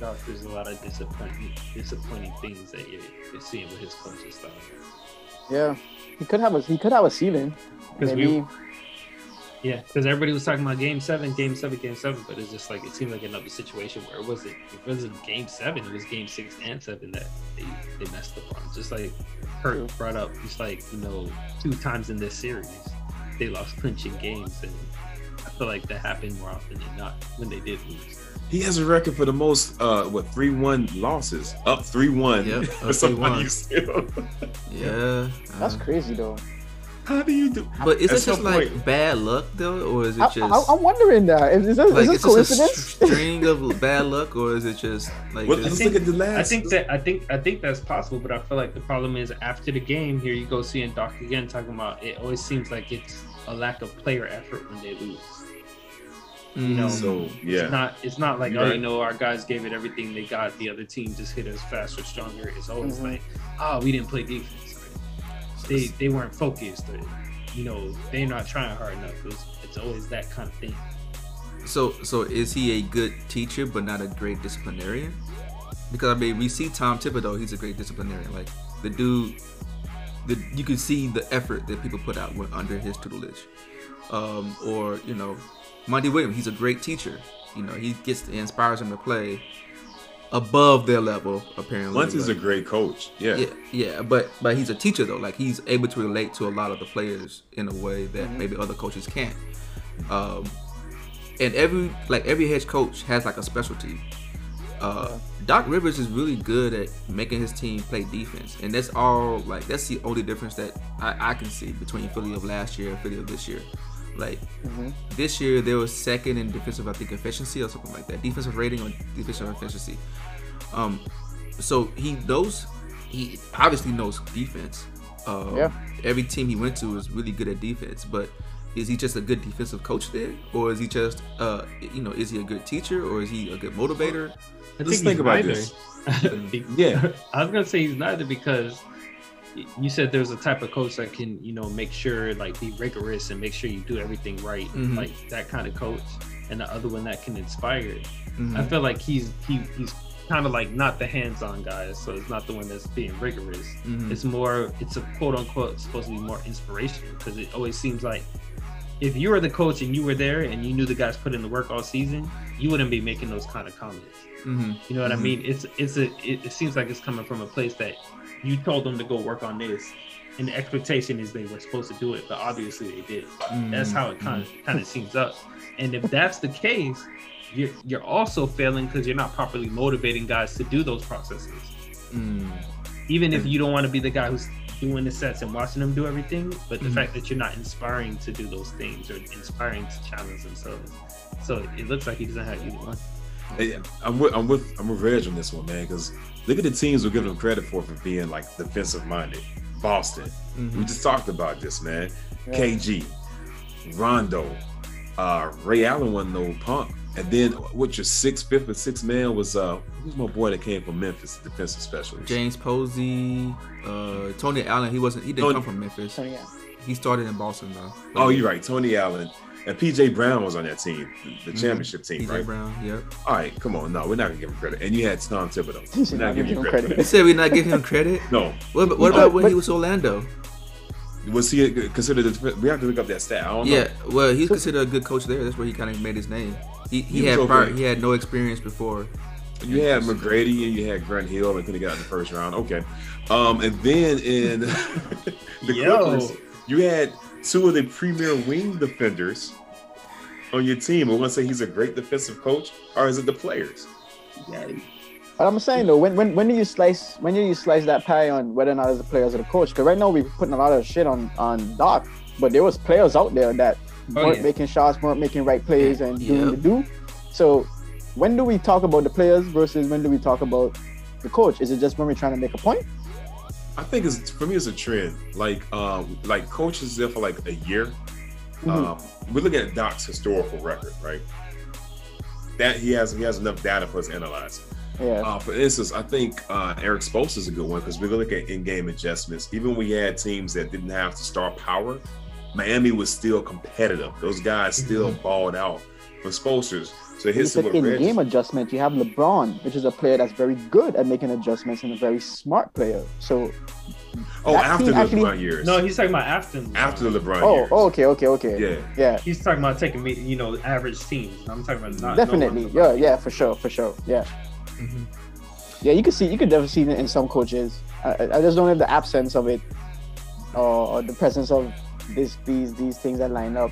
Doc, Doc, there's a lot of disappointing disappointing things that you're, you're seeing with his coaching style. Yeah, he could have a he could have a ceiling. 'Cause Maybe we- Yeah, because everybody was talking about Game Seven, Game Seven, Game Seven, but it's just like it seemed like another situation where it wasn't it wasn't Game Seven, it was Game Six and Seven that they, they messed up on. Just like True. Kurt brought up, it's like you know two times in this series they lost clinching games, and I feel like that happened more often than not when they did lose. He has a record for the most, uh, what three one losses, up three one. Yep, for up somebody you still. Yeah. that's uh, crazy though. How do you do? But is At it just some like point- bad luck though, or is it I, just I, am wondering that is, is this, like is it's this just a coincidence? s- string of bad luck, or is it just like Well, just- let's look at the last. I think that I think I think that's possible, but I feel like the problem is after the game, here you go seeing Doc again talking about it always seems like it's a lack of player effort when they lose. Mm, know, So yeah, It's not it's not like You're oh you know our guys gave it everything they got, the other team just hit us faster, stronger. It's always Mhm. like oh we didn't play defense. Or, they they weren't focused. Or, you know they're not trying hard enough. It's, it's always that kind of thing. So so is he a good teacher but not a great disciplinarian? Because I mean we see Tom Thibodeau, he's a great disciplinarian. Like the dude, the you can see the effort that people put out when under his tutelage. Um, or you know, Monty Williams, he's a great teacher. You know, he gets he inspires them to play above their level. Apparently, Lunt is a great coach. Yeah. yeah, yeah, but but he's a teacher though. Like he's able to relate to a lot of the players in a way that maybe other coaches can't. Um, and every like every head coach has like a specialty. Uh, Doc Rivers is really good at making his team play defense, and that's all. Like that's the only difference that I, I can see between Philly of last year and Philly of this year. Like Mhm. this year, they were second in defensive, I think, efficiency or something like that. Defensive rating or defensive efficiency. Um, so he knows, he obviously knows defense. Um, Yeah. Every team he went to was really good at defense, but is he just a good defensive coach there, or is he just, uh, you know, is he a good teacher, or is he a good motivator? I Let's think think about neither. this. Yeah. I was gonna say he's neither because y- you said there's a type of coach that can, you know, make sure like be rigorous and make sure you do everything right, Mhm. like that kind of coach, and the other one that can inspire. Mhm. I feel like he's he he's kind of like not the hands-on guy, so it's not the one that's being rigorous. Mhm. It's more, it's a quote unquote supposed to be more inspirational because it always seems like if you were the coach and you were there and you knew the guys put in the work all season, you wouldn't be making those kind of comments. Mhm. You know what Mhm. I mean? It's it's a it, it seems like it's coming from a place that you told them to go work on this, and the expectation is they were supposed to do it, but obviously they did. That's how it kind of kind of seems up. And if that's the case, you're you're also failing because you're not properly motivating guys to do those processes. Mm. Even if you don't want to be the guy who's doing the sets and watching them do everything, but the Mhm. fact that you're not inspiring to do those things or inspiring to challenge themselves. So it looks like he doesn't have either one. Hey, I'm with I'm with I'm with Reg on this one, man. Because look at the teams we're giving them credit for for being like defensive minded. Boston. Mhm. We just talked about this, man. Yeah. KG, Rondo, uh, Ray Allen wasn't no punk. And then what your sixth, fifth, and sixth man was uh who's my boy that came from Memphis, defensive specialist. James Posey, uh, Tony Allen. He wasn't. He didn't Tony- come from Memphis. So yeah, He started in Boston though. Oh, you're right, Tony Allen. And PJ Brown was on that team, the, the Mhm. championship team, right? PJ right? Brown. Yep. All right, come on. No, we're not gonna give him credit. And you had Tom Thibodeau. He We're not not giving him credit. credit. You said we're not giving him credit. No, What, about- what But- about when he was Orlando? was he considered? A, we have to look up that stat. I don't know. Yeah, well, he's considered a good coach there. That's where he kind of made his name. He, he, He had prior, he had no experience before. You had McGrady and you had Grant Hill and could have got in the first round. Okay. Um, and then in the Yo. Clippers, you had two of the premier wing defenders on your team. We want to say he's a great defensive coach, or is it the players? But I'm saying though, when when when do you slice when do you slice that pie on whether or not it's the players or the coach? Because right now we're putting a lot of shit on on Doc, but there was players out there that Oh, weren't yeah. making shots, weren't making right plays, and doing Yep. the do. So when do we talk about the players versus when do we talk about the coach? Is it just when we're trying to make a point? I think it's for me it's a trend. Like um, like coaches there for like a year. Mhm. Um, we look at Doc's historical record, right? That he has he has enough data for us to analyze. Yeah. Uh, for instance, I think uh, Erik Spoelstra is a good one because we look at in-game adjustments. Even when we had teams that didn't have to star power, Miami was still competitive. Those guys still balled out for Spoelstra's. So it You hits them said with in red. game adjustment, you have LeBron, which is a player that's very good at making adjustments and a very smart player. So Oh, after team the actually- LeBron years. No, he's talking about after. after the LeBron oh, years. oh, okay, okay, okay. Yeah. yeah. He's talking about taking me, you know, average teams. I'm talking about not Definitely, no yeah, yeah, for sure, for sure, yeah, Mhm. yeah. You could see, you could definitely see it in some coaches. I, I- I just don't have the absence of it, or, or the presence of this, these, these things that line up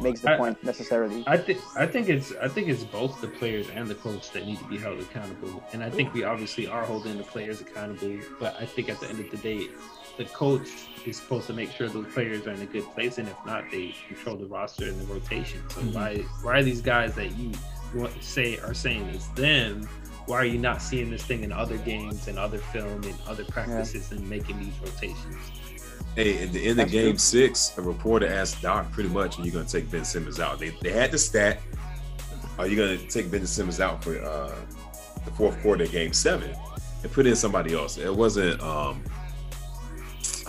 makes the I- point necessarily. I think I think it's I think it's both the players and the coach that need to be held accountable. And I think we obviously are holding the players accountable. But I think at the end of the day, the coach is supposed to make sure those players are in a good place. And if not, they control the roster and the rotation. So Mhm. why why are these guys that you want to say are saying it's them? Why are you not seeing this thing in other games and other film and other practices and making these rotations? Hey, at the end That's of game true. six, a reporter asked Doc pretty much, are you going to take Ben Simmons out? They, they had the stat. Are you going to take Ben Simmons out for uh, the fourth quarter of game seven and put in somebody else? It wasn't, um,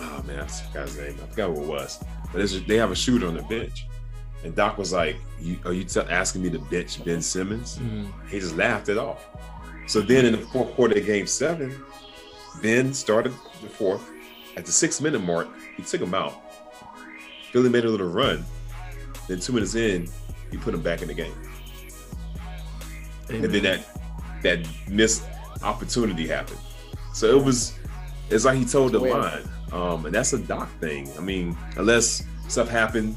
oh man, I forgot his name. I forgot what it was. But it's, they have a shooter on the bench. And Doc was like, you, Are you t- asking me to bench Ben Simmons? Mhm. He just laughed it off. So then in the fourth quarter of game seven, Ben started the fourth. At the six minute mark, he took him out. Philly made a little run. Then two minutes in, he put him back in the game. And then that that missed opportunity happened. So it was it's like he told the line. Um, and that's a doc thing. I mean, unless stuff happened,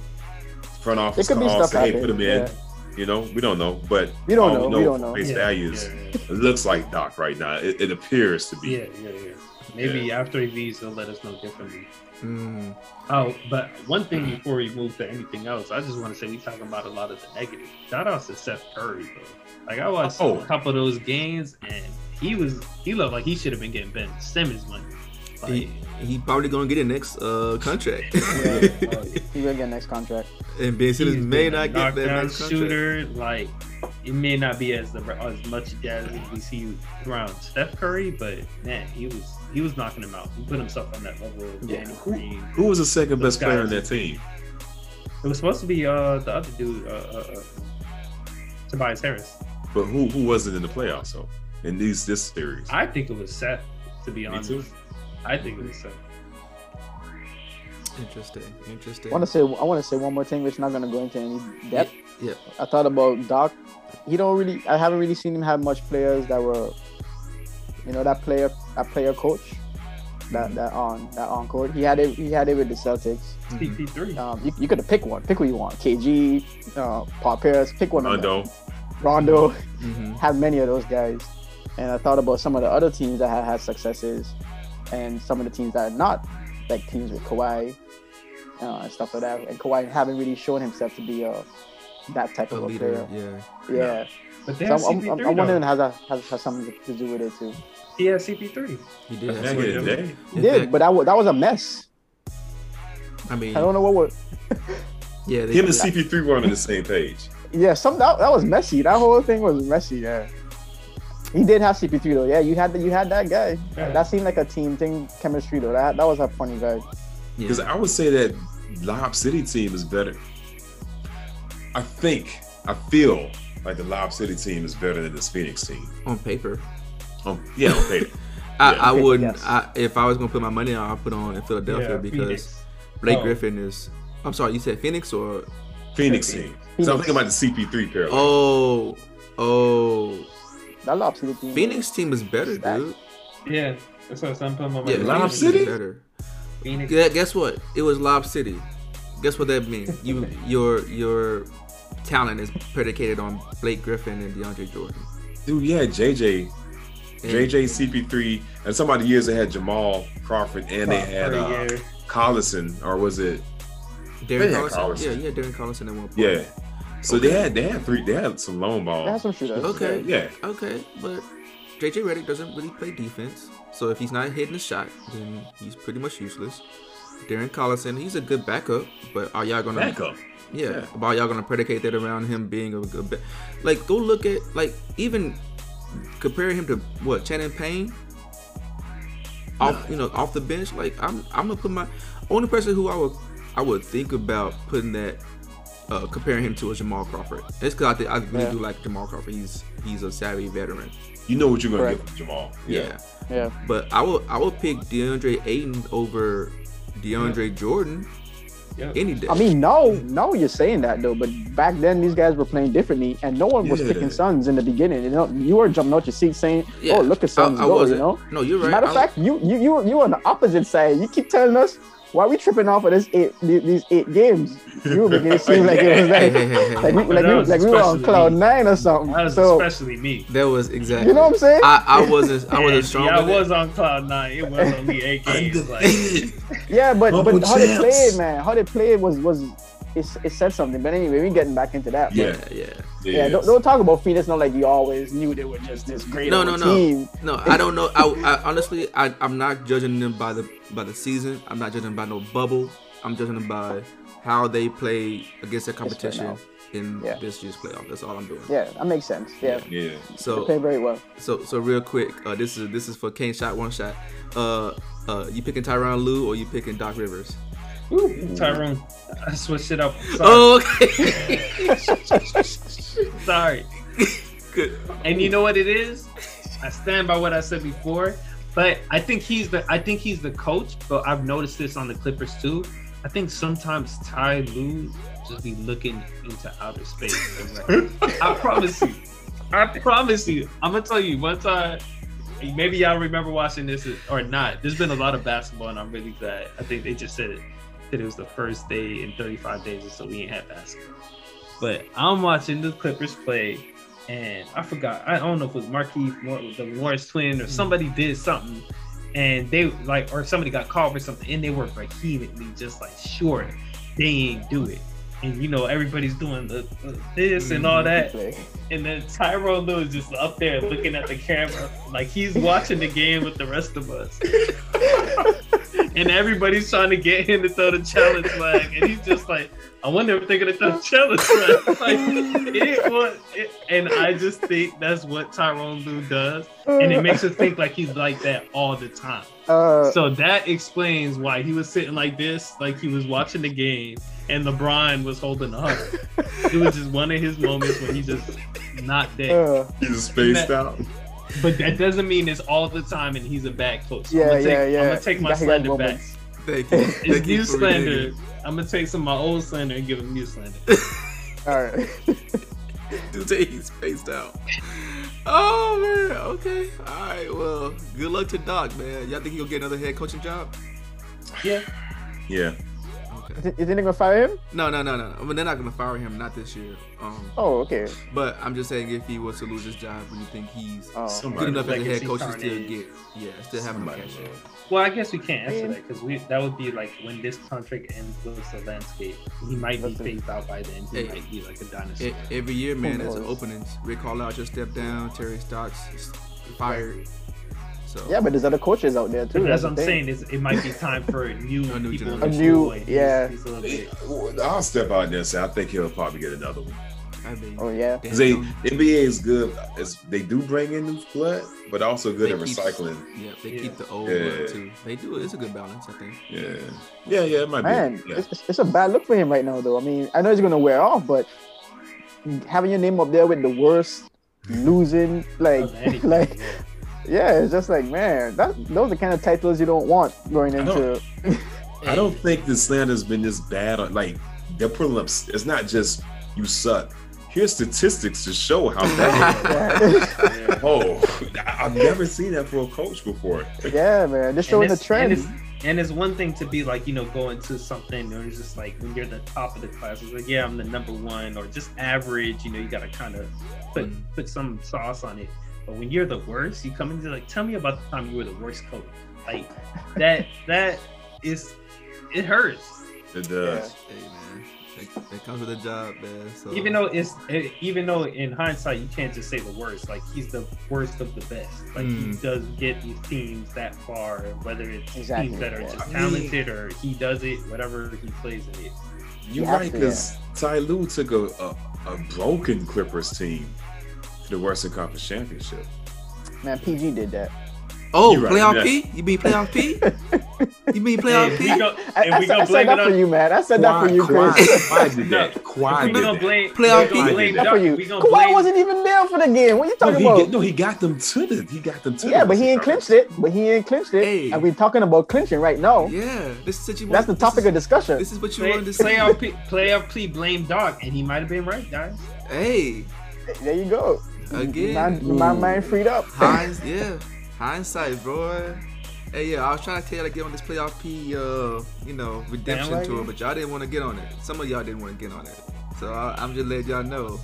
front office calls, stuff say, hey, put him in. yeah. You know, we don't know, but We don't all know, we don't know. Face Yeah, values, yeah. it looks like Doc right now. It, it appears to be. Yeah, yeah, yeah. Maybe after he leaves, they'll let us know differently. Mhm. Oh, but one thing before we move to anything else, I just want to say we talking about a lot of the negative. Shout out to Seth Curry, bro. Like I watched Oh. a couple of those games, and he was he looked like he should have been getting Ben Simmons money. Like, He, he probably gonna get a next uh, contract, Yeah. yeah. He will get next contract. and Ben Simmons He's may not get that knockdown next contract. Like it may not be as the as much as we see around Steph Curry, but man, he was he was knocking him out. He put himself on that level of Yeah. Who, who was the second Those best player on that team? It was supposed to be uh the other dude, uh, uh, uh Tobias Harris. But who who wasn't in the playoffs though? In these this series? I think it was Seth, to be Me honest. too. I think it was Seth. Interesting, interesting. I want to say, I want to say one more thing, which not gonna go into any depth. Yeah. I thought about Doc. He don't really. I haven't really seen him have much players that were, you know, that player, that player coach, that that on that on court. He had it. He had it with the Celtics. Mhm. CP3. Um, you, you could have picked one. Pick who you want. KG, uh, Paul Pierce. Pick one of them. Rondo. Rondo. Mhm. Have many of those guys. And I thought about some of the other teams that have had successes, and some of the teams that are not, like teams with Kawhi, uh, and stuff like that. And Kawhi haven't really shown himself to be a that type A of a leader, player. yeah. Yeah. But they So I'm, I'm, I'm wondering has that has, has something to do with it too. He had CP3. He did. Back in the day. He did, but that was, that was a mess. I mean, I don't know what was. yeah, they, Him and CP3 weren't on the same page. Yeah, some that, that was messy. That whole thing was messy. Yeah. He did have CP3 though. Yeah, you had the, you had that guy. Yeah. That seemed like a team thing chemistry though. That that was a funny guy. yeah. Because I would say that Lob City team is better. I think I feel like the Lob City team is better than this Phoenix team. On paper, Um, yeah, on paper. I, Yeah. I wouldn't. Yes. I, if I was gonna put my money on, I'd put on in Philadelphia Yeah, because Phoenix. Blake Oh. Griffin is. I'm sorry, you said Phoenix or Phoenix team. So I'm thinking about the CP3 pair. oh oh That Lob City team. Phoenix team is better, dude. Yeah, that's what I'm putting my Yeah, money. Lob Phoenix City? is better. Phoenix. Yeah, guess what? It was Lob City. Guess what that means? You your your talent is predicated on Blake Griffin and DeAndre Jordan. Dude, yeah, JJ, And- JJ, CP3, and some of the years they had Jamal Crawford and they had uh. Collison, or was it? Darren They had Collison. Collison. Yeah, yeah, Darren Collison at one point. Yeah. So Okay. they had they had three they had some lone ball. They have some shooters. Okay. yeah. Okay, but JJ Redick doesn't really play defense, so if he's not hitting the shot, then he's pretty much useless. Darren Collison, he's a good backup, but are y'all gonna Backup. Yeah, Yeah. but are y'all gonna predicate that around him being a good ba- like go look at like even comparing him to what Channing Payne off you know off the bench like I'm I'm gonna put my only person who I would I would think about putting that uh, comparing him to a Jamal Crawford. It's because I, think I really Yeah. do like Jamal Crawford. He's he's a savvy veteran. You know what you're gonna Correct. get from Jamal. Yeah. Yeah. But I will I will pick DeAndre Ayton over DeAndre Jordan Yep. any day. I mean, no, no, you're saying that though, but back then these guys were playing differently, and no one was Yeah. picking Suns in the beginning. You know, you were jumping out your seat saying, Yeah. "Oh, look at Suns I, I go," you wasn't. know. No, you're right. Matter of fact, you you you were, you were on the opposite side. You keep telling us why are we tripping off of this eight these, these eight games. You were making it seem like it was Hey, like like we, like, we, was like we were on cloud me. nine or something. That was So especially me. That was exactly. you know what I'm saying? I, I wasn't. I wasn't And, strong. Yeah, I with it. was on cloud nine. It was only eight games. Like, yeah, but Bubble but how they champs. played, man, how they played was was it, it said something. But anyway, we getting back into that. Yeah. Yeah, yeah. Yeah, don't, don't talk about Phoenix. Not like you always knew they were just this great No, of a no, no. team. No, I don't know. I, I honestly, I, I'm not judging them by the by the season. I'm not judging them by no bubble. I'm judging them by how they play against their competition in Yeah. this year's playoff. That's all I'm doing. Yeah, that makes sense. Yeah, Yeah. they So, play very well. so, so real quick. Uh, this is this is for Kane shot one shot. Uh, uh, you picking Tyronn Lue or you picking Doc Rivers? Tyronn, I switched it up. Sorry. Oh, okay. Sorry. Good. And you know what it is? I stand by what I said before. But I think he's the I think he's the coach. But I've noticed this on the Clippers too. I think sometimes Ty Lue just be looking into outer space. I promise you. I promise you. I'm gonna tell you one time. Maybe y'all remember watching this or not. There's been a lot of basketball, and I'm really glad. I think they just said it. That it was the first day in 35 days, or so we ain't had basketball. But I'm watching the Clippers play, and I forgot. I don't know if it was Marcus, the Morris twin, or somebody did something, and they like, or somebody got called for something, and they were vehemently just like, sure, they ain't do it. And you know, everybody's doing the, the this and all that, mm-hmm. and then Tyronn Lue is just up there looking at the camera, like he's watching the game with the rest of us. and everybody's trying to get him to throw the challenge flag, and he's just like, I wonder if they're gonna throw the challenge flag. like, it was, it, and I just think that's what Tyronn Lue does, and it makes us think like he's like that all the time. Uh, So that explains why he was sitting like this, like he was watching the game, and LeBron was holding up. it was just one of his moments when he just not there. uh, He's spaced out. But that doesn't mean it's all the time and he's a bad coach. yeah, I'm gonna take, yeah, yeah. I'm gonna take my He got- slander back. Thank you. It's Thank new for slander. reading I'm gonna take some of my old slander and give him new slander. All right. Dude, he's spaced out. Oh man. Okay. All right. Well, good luck to Doc, man. Y'all think he'll get another head coaching job? Yeah. Yeah. Okay. Is it- is it gonna fire him? No, no, no, no. I mean, they're not gonna fire him. Not this year. Um, Oh, okay. but I'm just saying, if he was to lose his job, would you think he's Oh, good enough as a head coach to still get? Yeah, still having a Somebody cash. Well, I guess we can't answer that because we that would be like when this contract ends with the landscape. He might be Listen. phased out by then. He Hey. might be like a dinosaur. Every year, man, there's knows? openings. Rick Carlisle just stepped down. Terry Stotts is fired. So Yeah, but there's other coaches out there too. But That's as I'm thing. saying, is it might be time for new A new people. in A new- school, and he's- yeah. he's a bit- I'll step out there and say I think he'll probably get another one. I mean, Oh yeah. Because they NBA is good. It's, they do bring in new blood, but also good they at keep- recycling. Yeah, they Yeah. keep the old Yeah. blood too. They do. It's a good balance, I think. Yeah. Yeah, yeah, it might Man, be. Yeah. it's, it's- it's a bad look for him right now, though. I mean, I know he's gonna wear off, but having your name up there with the worst losing, like, Of anything, like, yeah. yeah, it's just like, man, that those are the kind of titles you don't want going I don't- into. I don't think the slander's been this bad. On, like they're pulling up. It's not just you suck. Here's statistics to show how bad. yeah, oh, I- I've never seen that for a coach before. yeah, man, just showing and the trend. And it's, and it's one thing to be like, you know, going into something or it's just like when you're the top of the class, it's like, yeah, I'm the number one or just average, you know, you gotta kind of put Mm. put some sauce on it. But when you're the worst, you come into like, tell me about the time you were the worst coach. Like that that is it hurts. It does. Hey man, that, that comes with a job, man. So Even though it's it, even though in hindsight you can't just say the worst. Like he's the worst of the best. Like he Mm. does get these teams that far, whether it's Exactly, teams that are yeah. just I mean- talented or he does it, whatever he plays in it. You're You have right, to, because Ty Lue took a, a, a broken Clippers team to the Western Conference Championship. Man, PG did that. oh, You're right, playoff yeah. P? You mean playoff P? you mean Hey, playoff if P? we go, I, if I we said, go I said blame it that for you, man. I said that for you, Kawhi, Chris. Kawhi did No, that. if Kawhi we did gonna that. blame, Playoff P? blame That for you. Kawhi wasn't even there for the game. What are you No, talking he, about? get, no, he got them to the. He got them to. yeah, the but he ain't Western clinched it. But he ain't clinched it. Hey. And we're talking about clinching right now. Yeah, this is what you. That's the topic this of discussion. This is what you play, wanted to see. playoff P, playoff P blame Doc, and he might have been right, guys. Hey, There you go. Again. Man, my mind freed up. Hinds, yeah, hindsight, bro. Hey, yeah, I was trying to tell y'all to get on this playoff P, uh, you know, redemption Bandwagon? tour, but y'all didn't want to get on it. Some of y'all didn't want to get on it, so I, I'm just letting y'all know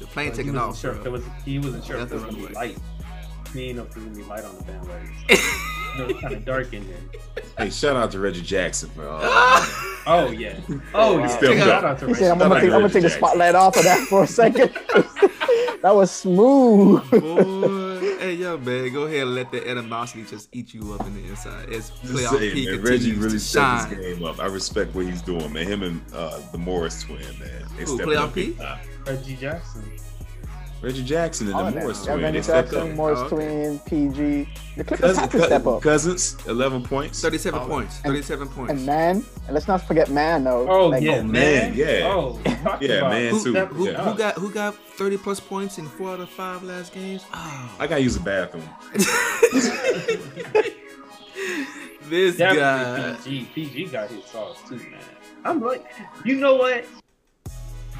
the plane He taking off. sure bro. there was, he wasn't sure if That's there the was gonna be light. He ain't know if there gonna be light on the bandwagon. it was kind of dark in here. Hey, shout out to Reggie Jackson for. Uh, Oh yeah. Oh yeah. Still Shout go. out to He Reggie. said, I'm gonna, like take, I'm gonna take the spotlight off of that for a second. that was smooth. Boy, hey, yo, man, go ahead and let the animosity just eat you up in the inside. As just playoff saying, P man, continues Reggie really to stepped shine. his game up. I respect what he's doing, man. Him and uh, the Morris twin, man. They Who, stepping playoff up P? big. Reggie Jackson. Reggie Jackson and All the of. Morris Yeah, twin. Randy They stepped Jackson. Morris Oh, okay. Twin, PG. The Clippers Cousins, have to step up. Cousins, eleven points. 37 Oh, points. 37 points. And man, and let's not forget man though. Oh Like, yeah, oh, man. man, yeah. Oh, Yeah, about man, who too. stepped Who, Yeah. who got who got 30 plus points in four out of five last games? Oh, I gotta use the bathroom. this guy. Definitely PG. PG got his sauce too, man. I'm like, you know what?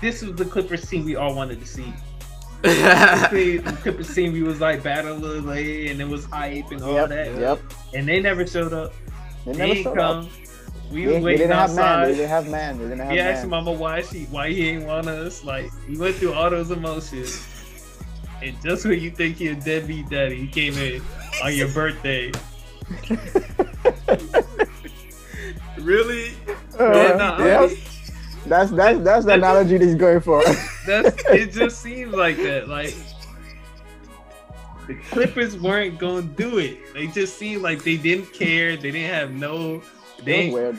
This was the Clippers team we all wanted to see. See, the Clippers team we was like battle Lil Lay and it was hype and all Yep, that. yep. And they never showed up. They They, never ain't showed come. up. We They, was they waiting didn't have man. They outside. didn't have man. They didn't have He asked. Mama why she why he ain't want us. Like we went through all those emotions. And just when you think he a deadbeat daddy, he came in on your birthday. really? Uh, Yeah, nah, yep. That's that's that's the analogy that he's going for. That's it. Just seems like that. Like the Clippers weren't gonna do it. They just seemed like they didn't care. They didn't have no. They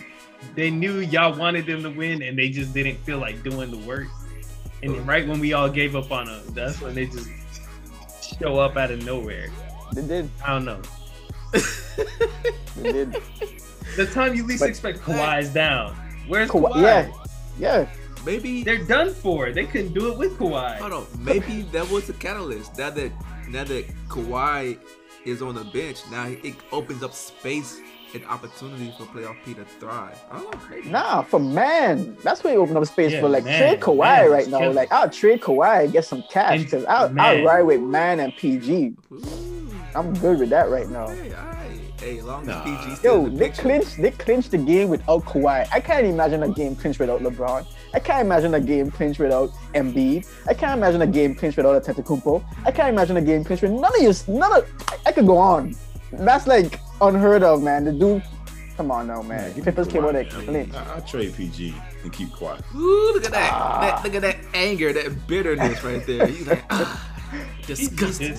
they knew y'all wanted them to win, and they just didn't feel like doing the work. And then right when we all gave up on them, that's when they just show up out of nowhere. They did. I don't know. They did. The time you least But- expect Kawhi's down. Where's Kawhi- Kawhi? yeah. Yeah. Maybe. They're done for. They couldn't do it with Kawhi. Hold on. Maybe that was the catalyst. Now that now that Kawhi is on the bench, now it opens up space and opportunity for playoff P to thrive. I don't know. Maybe. Nah, for man, that's where you open up space Yeah, for like man, trade Kawhi man right now. killing. Like I'll trade Kawhi and get some cash because I'll, I'll ride with man and PG. Ooh. I'm good with that right now. Hey, all right. Hey, as long as Nah. PG still Yo, the they picture. clinched they clinched the game without Kawhi. I can't imagine a game clinched without LeBron. I can't imagine a game clinched without Embiid. I can't imagine a game clinched without a Antetokounmpo. I can't imagine a game clinched with none of you. None of I, I could go on. That's like unheard of, man. The dude, come on now, man. give me Clippers came out Kawhi, and man. clinched. I, I'll trade PG and keep quiet. Ooh, look at that. Ah. that. Look at that anger, that bitterness right there. He's like, ah, He, he disgusting.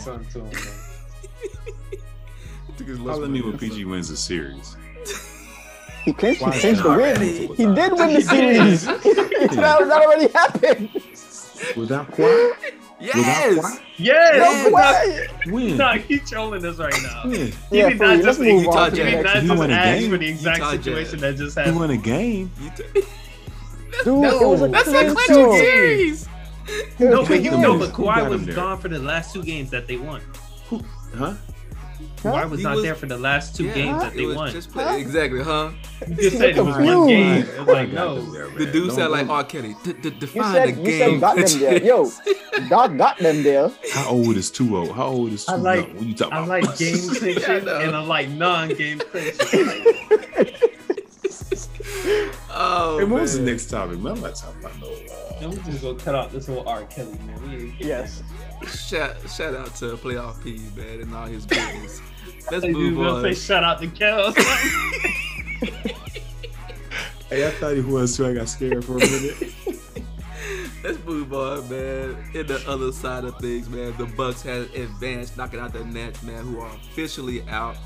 Took his Holler at me when PG wins the series. He clinched. He Why clinched the not? win. Already. He did win the He did. series. that, that already happened. Without quiet? Yes. Without Yes! No Nah, Kawhi. Win. Nah, he's trolling us right now. Win. He Yeah, did not just, Let's move he, on he to the did not. He just won a ask game. for the exact Utah Jazz. that just He won a game. You t- Dude, it was a That's a clinching series. No, but, Take them no, but Kawhi was gone for the last two games that they won. Huh? Kawhi was He not was- there for the last two Yeah, games that they won. Just play, exactly, huh? You just said it was one game. It was like, oh no. The dude No, sound like no. R. Kelly. D- d- You Define said the you said got them there. Yo, Doc got them there. How old is too old? Oh? How old is too I oh? like- young? What you talking about? I about? like game clinching know. and I like non-game clinching. oh, Hey, what was the next topic? Man, I'm not talking about no. And we just gonna cut out this whole R. Kelly man. We ain't get Yes. Shout, shout out to Playoff P, man, and all his goodness. Let's that. Move gonna say on. shout out to Kel? hey, I thought he was, so I got scared for a minute. Let's move on, man. In the other side of things, man, the Bucks has advanced, knocking out the Nets, man, who are officially out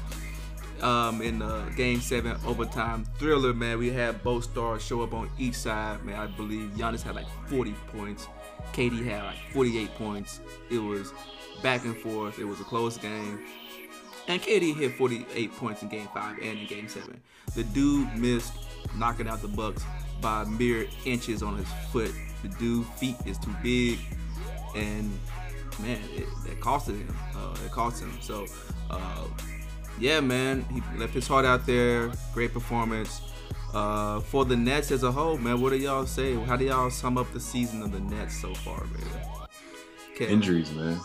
um, in the Game Seven overtime thriller. Man, we had both stars show up on each side. Man, I believe Giannis had like 40 points, KD had like 48 points. It was back and forth. It was a close game. And KD hit 48 points in Game 5 and in Game 7. The dude missed knocking out the Bucks by mere inches on his foot. The dude feet is too big, and man, it, that costed him. Uh, it cost him. So, uh, yeah, man, he left his heart out there. Great performance. Uh, for the Nets as a whole, man, what do y'all say? How do y'all sum up the season of the Nets so far, man? Kevin? Injuries, man.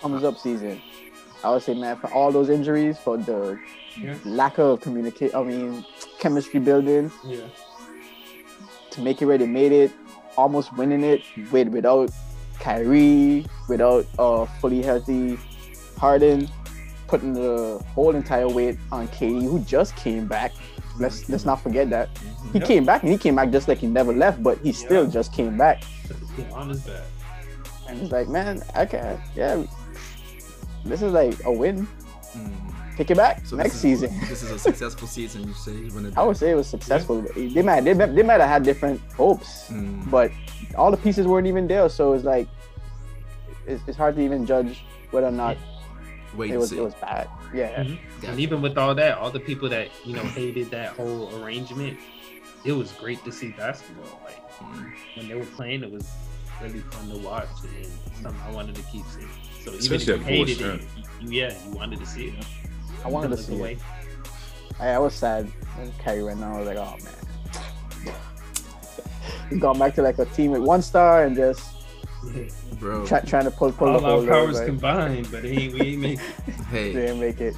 Thumbs up season. I would say, man, for all those injuries, for the Yeah. lack of communicate, I mean, chemistry building yeah. to make it where they made it, almost winning it with without Kyrie, without uh fully healthy Harden, putting the whole entire weight on KD, who just came back. Let's let's not forget that he Yep. came back and he came back just like he never left, but he still Yeah. just came back. Put on his back. And it's like, man, I can't. Yeah, this is like a win. Mm. Take it back So next this is, season. This is a successful season, you say. When it, I would say it was successful. They might they, they might have had different hopes, Mm. but all the pieces weren't even there. So it's like it's, it's hard to even judge whether or not Wait it and was see. it was bad. Yeah, Mhm. Gotcha. And even with all that, all the people that you know hated that whole arrangement, it was great to see basketball. Like Mm. when they were playing, it was really fun to watch and something I wanted to keep seeing. So even Especially if you hated strength. it, you, yeah, you wanted to see it. I wanted to see away. it. I, I was sad when Kyrie went down. I was like, oh man. He gone back to like a team with one star and just Bro, try, trying to pull pull All the our whole powers like, combined, but ain't, we ain't make hey, didn't make it.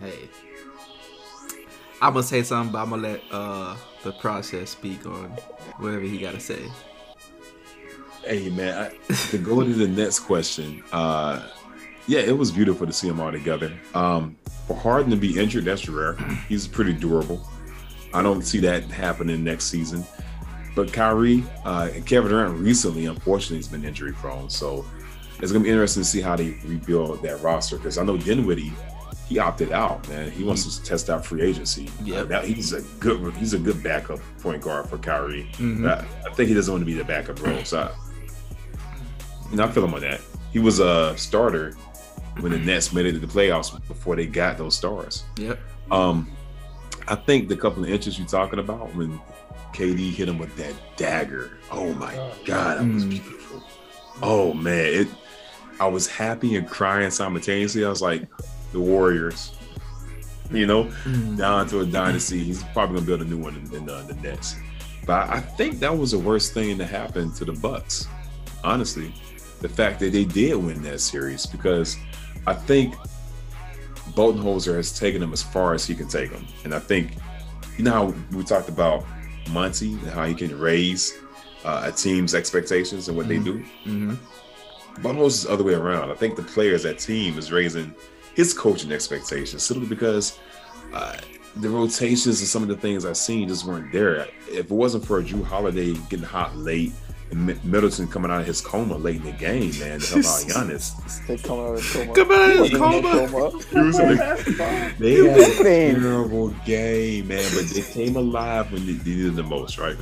hey. I'm gonna say something, but I'm gonna let uh, the process speak on whatever he gotta say. Hey man, I, to go to the next question, uh, yeah, it was beautiful to see them all together. Um, for Harden to be injured, that's rare. He's pretty durable. I don't see that happening next season. But Kyrie uh, and Kevin Durant recently, unfortunately, has been injury prone. So it's gonna be interesting to see how they rebuild that roster because I know Dinwiddie, he opted out. Man, he wants to test out free agency. Uh, he's a good he's a good backup point guard for Kyrie. Mhm. I, I think he doesn't want to be the backup role. So, I, you know, I feel him on that. He was a starter when the Nets made it to the playoffs before they got those stars. Yep. Um, I think the couple of inches you're talking about when KD hit him with that dagger. Oh my God, that was Mm. beautiful. Oh man, it. I was happy and crying simultaneously. I was like, the Warriors, you know, Mm. down to a dynasty. He's probably gonna build a new one in, in uh, the Nets. But I think that was the worst thing to happen to the Bucks. Honestly, the fact that they did win that series because I think Budenholzer has taken them as far as he can take them, and I think you know how we talked about Monty and how he can raise uh, a team's expectations and what they do. Mm-hmm. Budenholzer is the other way around. I think the players, that team, is raising his coaching expectations simply because uh, the rotations and some of the things I've seen just weren't there. If it wasn't for Jrue Holiday getting hot late and Middleton coming out of his coma late in the game, man, to help out Giannis, They come out of coma. Come out of He his wasn't coma. coma. He was in the- Basketball. they had a terrible game, man, but they came alive when they they needed the most, right?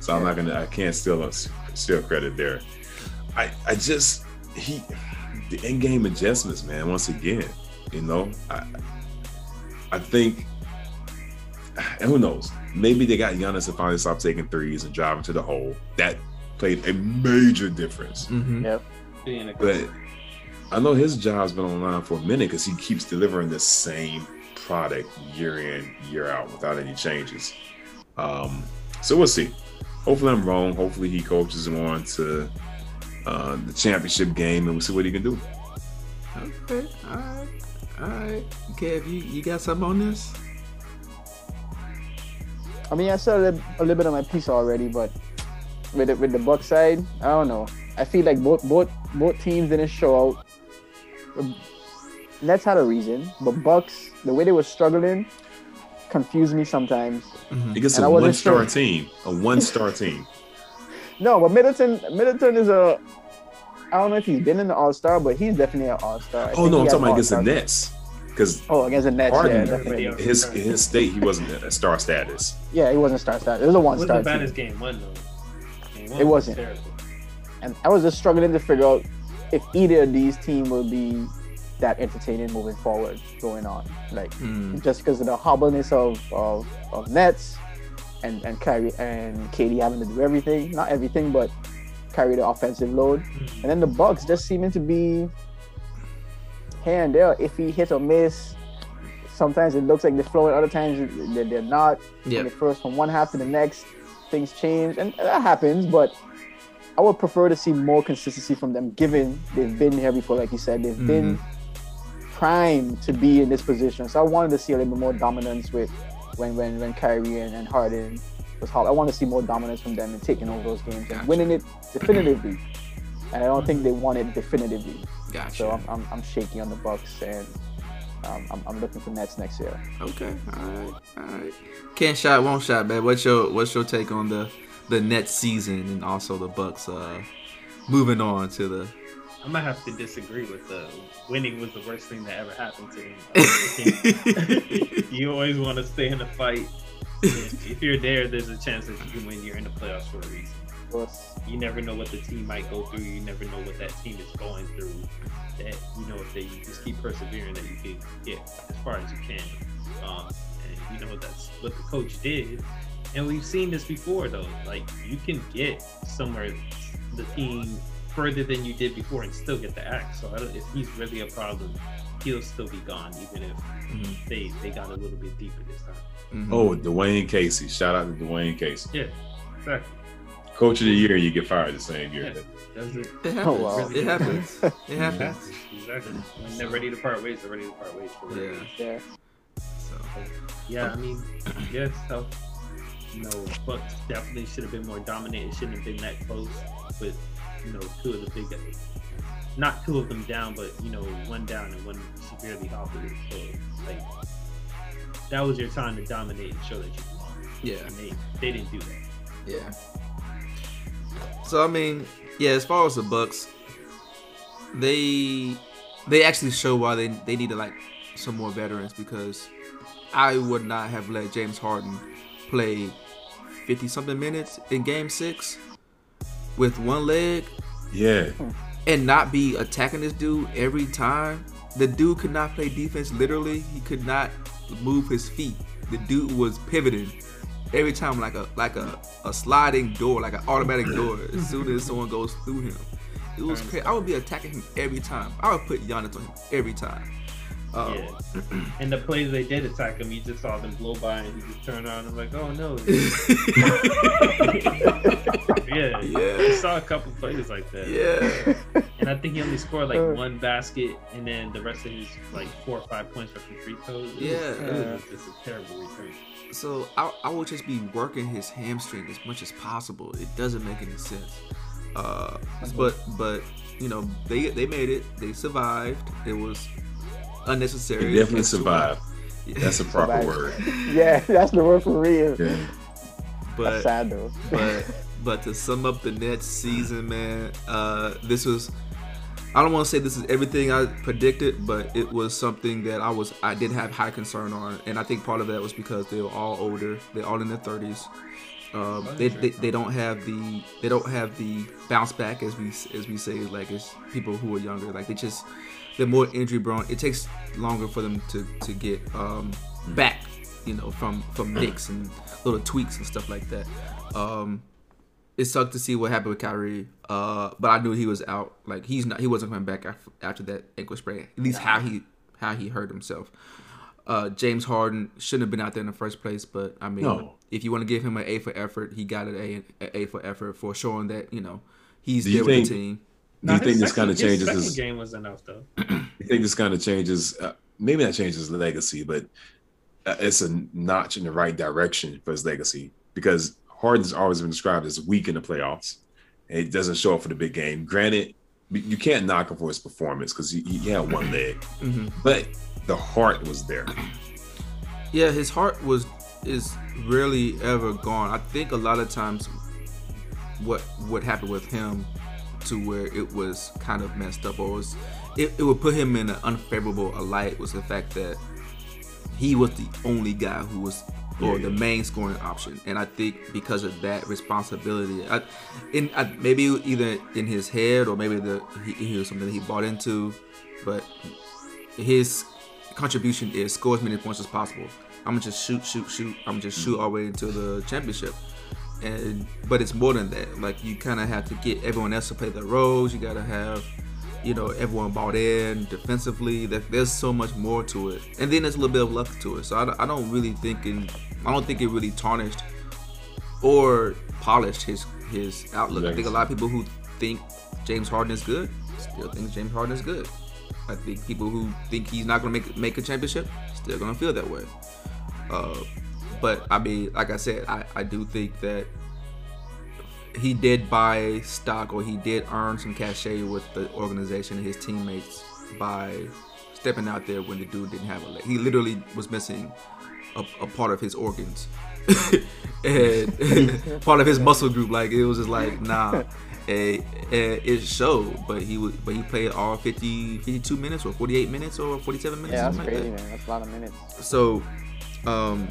So I'm not gonna, I can't steal steal credit there. I, I just he, the in-game adjustments, man. Once again, you know, I, I think, and who knows? Maybe they got Giannis to finally stop taking threes and driving to the hole. That played a major difference. Mm-hmm. Yep. Being a But I know his job's been on the line for a minute because he keeps delivering the same product year in, year out without any changes. Um, so we'll see. Hopefully I'm wrong. Hopefully he coaches him on to uh, the championship game and we'll see what he can do. Okay. All right. All right. Kev, you, you got something on this? I mean, I said a a little bit of my piece already, but with the, with the Buck side, I don't know. I feel like both both both teams didn't show out. Nets had a reason, but Bucks, the way they were struggling, confused me sometimes. Mm-hmm. He gets And a I wasn't one star sure. team, a one star team. No, but Middleton Middleton is a. I don't know if he's been in the All Star, but he's definitely an All Star. Oh no, I'm talking about against the Nets because Oh, against the Nets, yeah, definitely. his his state, he wasn't a star status. Yeah, he wasn't star status. It was a one It star wasn't bad team. as game one though. It was wasn't. terrible. and I was just struggling to figure out if either of these teams will be that entertaining moving forward, going on. Like Mm. just because of the hobbleness of, of of Nets and and Kyrie and KD having to do everything, not everything, but carry the offensive load. Mhm. And then the Bucks just seeming to be here and there, iffy, hit or miss. Sometimes it looks like they're flowing, other times they're, they're not. When it first from one half to the next, things change, and that happens. But I would prefer to see more consistency from them, given they've been here before, like you said, they've mm-hmm. been primed to be in this position. So I wanted to see a little bit more dominance with when when when Kyrie and, and Harden was hot. I want to see more dominance from them and taking over those games Gotcha. and winning it definitively. And I don't think they won it definitively. Gotcha. So I'm, I'm, I'm shaky on the Bucks and um, I'm, I'm looking for Nets next year. Okay, all right, all right. Can't shot, won't shot, man. What's your what's your take on the the Nets season and also the Bucks uh moving on to the I might have to disagree with the winning was the worst thing that ever happened to him. You always want to stay in the fight. If if you're there, there's a chance that you can win. You're in the playoffs for a reason. Of course, You never know what the team might go through. You never know what that team is going through. That you know if they just keep persevering, that you can get as far as you can. Um, and you know that's what the coach did. And we've seen this before, though. Like you can get somewhere the team further than you did before and still get the axe. So I don't, if he's really a problem, he'll still be gone, even if Mhm, they they got a little bit deeper this time. mhm. Oh, Dwane Casey. Shout out to Dwane Casey. Yeah, exactly. Coach of the year, you get fired the same year. Yeah. That's it. it happens. Oh, wow. It happens. It happens. Exactly. When they're ready to part ways, they're ready to part ways. For Yeah. yeah. So Yeah, I mean, yeah, it's tough. You know, Bucks definitely should have been more dominant. It shouldn't have been that close. But you know, two of the big, not two of them down, but you know, one down and one severely hobbled. So like, that was your time to dominate and show that you belong. yeah, And they they didn't do that. yeah. So I mean, yeah. As far as the Bucks, they they actually show why they they needed like some more veterans because I would not have let James Harden play fifty something minutes in Game Six with one leg Yeah. and not be attacking this dude every time. The dude could not play defense literally. He could not move his feet. The dude was pivoting every time like a like a, a sliding door, like an automatic door as soon as someone goes through him. It was crazy. I would be attacking him every time. I would put Giannis on him every time. Uh, Yeah. and the plays they did attack him, you just saw them blow by and you just turn around and like, oh no. yeah. Yeah. I saw a couple plays like that. yeah. And I think he only scored like Uh. one basket and then the rest of his like four or five points were from free throws. It was- Yeah. It was just a terrible return. So I, I would just be working his hamstring as much as possible. It doesn't make any sense. Uh, but but you know they they made it. They survived. It was unnecessary. He definitely It's too- survived. That's a proper Survived. word. yeah, that's the word for real. Yeah. But sad though. but but to sum up the Nets season, man, uh, this was. I don't want to say this is everything I predicted, but it was something that I was I did have high concern on, and I think part of that was because they were all older. They're all in their thirties. Um, they, they, they don't have the they don't have the bounce back as we as we say like as people who are younger like they just they're more injury prone. It takes longer for them to to get um, back, you know, from from nicks and little tweaks and stuff like that. Um, it sucked to see what happened with Kyrie. Uh, but I knew he was out. Like he's not. He wasn't coming back after, after that ankle sprain. At least how he how he hurt himself. Uh, James Harden shouldn't have been out there in the first place. But I mean, No. if you want to give him an A for effort, he got an A, an A for effort for showing that you know he's Do you there with the team. Do you Nah, think his this kind of changes his his? game was enough though. You think this kind of changes? Uh, maybe not changes his legacy, but uh, it's a notch in the right direction for his legacy because Harden's always been described as weak in the playoffs. And it doesn't show up for the big game. Granted, you can't knock him for his performance because he, he had one leg, hmm but the heart was there. Yeah, his heart was is rarely ever gone. I think a lot of times what what happened with him to where it was kind of messed up or was it, it would put him in an unfavorable light was the fact that he was the only guy who was or Yeah, the yeah. main scoring option and i think because of that responsibility I, in I, maybe either in his head or maybe the he, he was something that he bought into but his contribution is score as many points as possible. I'm gonna just shoot, shoot, shoot. I'm gonna just shoot mm. all the way into the championship. And but it's more than that. Like you kind of have to get everyone else to play their roles. You gotta have, you know, everyone bought in defensively. That there's so much more to it. And then there's a little bit of luck to it. So I, don't- I don't really think in, I don't think it really tarnished or polished his his outlook. I think a lot of people who think James Harden is good still think James Harden is good. I think people who think he's not to make make a championship still to feel that way. Uh, but I mean, like I said, I, I do think that he did buy stock or he did earn some cachet with the organization and his teammates by stepping out there when the dude didn't have a leg. He literally was missing a, a part of his organs and part of his muscle group. Like it was just like nah. And it showed, but he was, but he played all 50, 52 minutes or 48 minutes or 47 minutes. Yeah, that's something like crazy, that. man. That's a lot of minutes. So, um,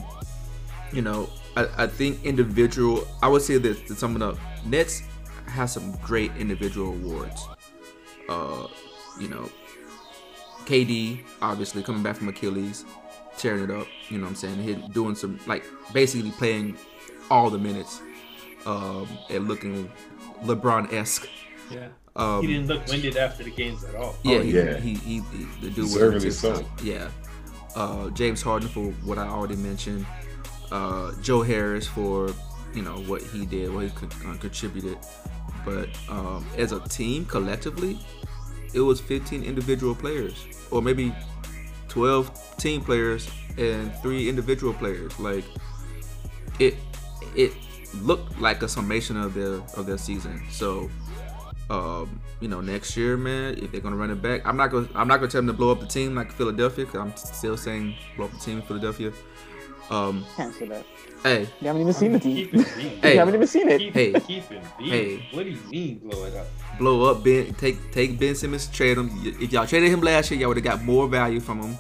you know, I, I think individual. I would say that to sum it up, Nets has some great individual awards. Uh, you know, KD obviously coming back from Achilles, tearing it up. You know what I'm saying? He doing some like basically playing all the minutes, um, and looking LeBron esque. Yeah. Um, he didn't look winded after the games at all. yeah, Oh, he, yeah. He, he, he the dude was Deservedly his so. Yeah. Uh, James Harden for what I already mentioned. Uh, Joe Harris for you know what he did, what he con- uh, contributed. But um, as a team collectively, it was 15 individual players, or maybe 12 team players and three individual players. Like it, it looked like a summation of their of their season. So um, you know, next year, man, if they're gonna run it back, I'm not gonna I'm not gonna tell them to blow up the team like Philadelphia, because I'm still saying blow up the team in Philadelphia. Um, Can't say that. hey, You haven't even seen the team. Keep it being. Hey. You haven't even seen it. Keep, Hey. keep it. Hey. What do you mean blow it up? blow up Ben, take take Ben Simmons, trade him. If y'all traded him last year, y'all would have got more value from him.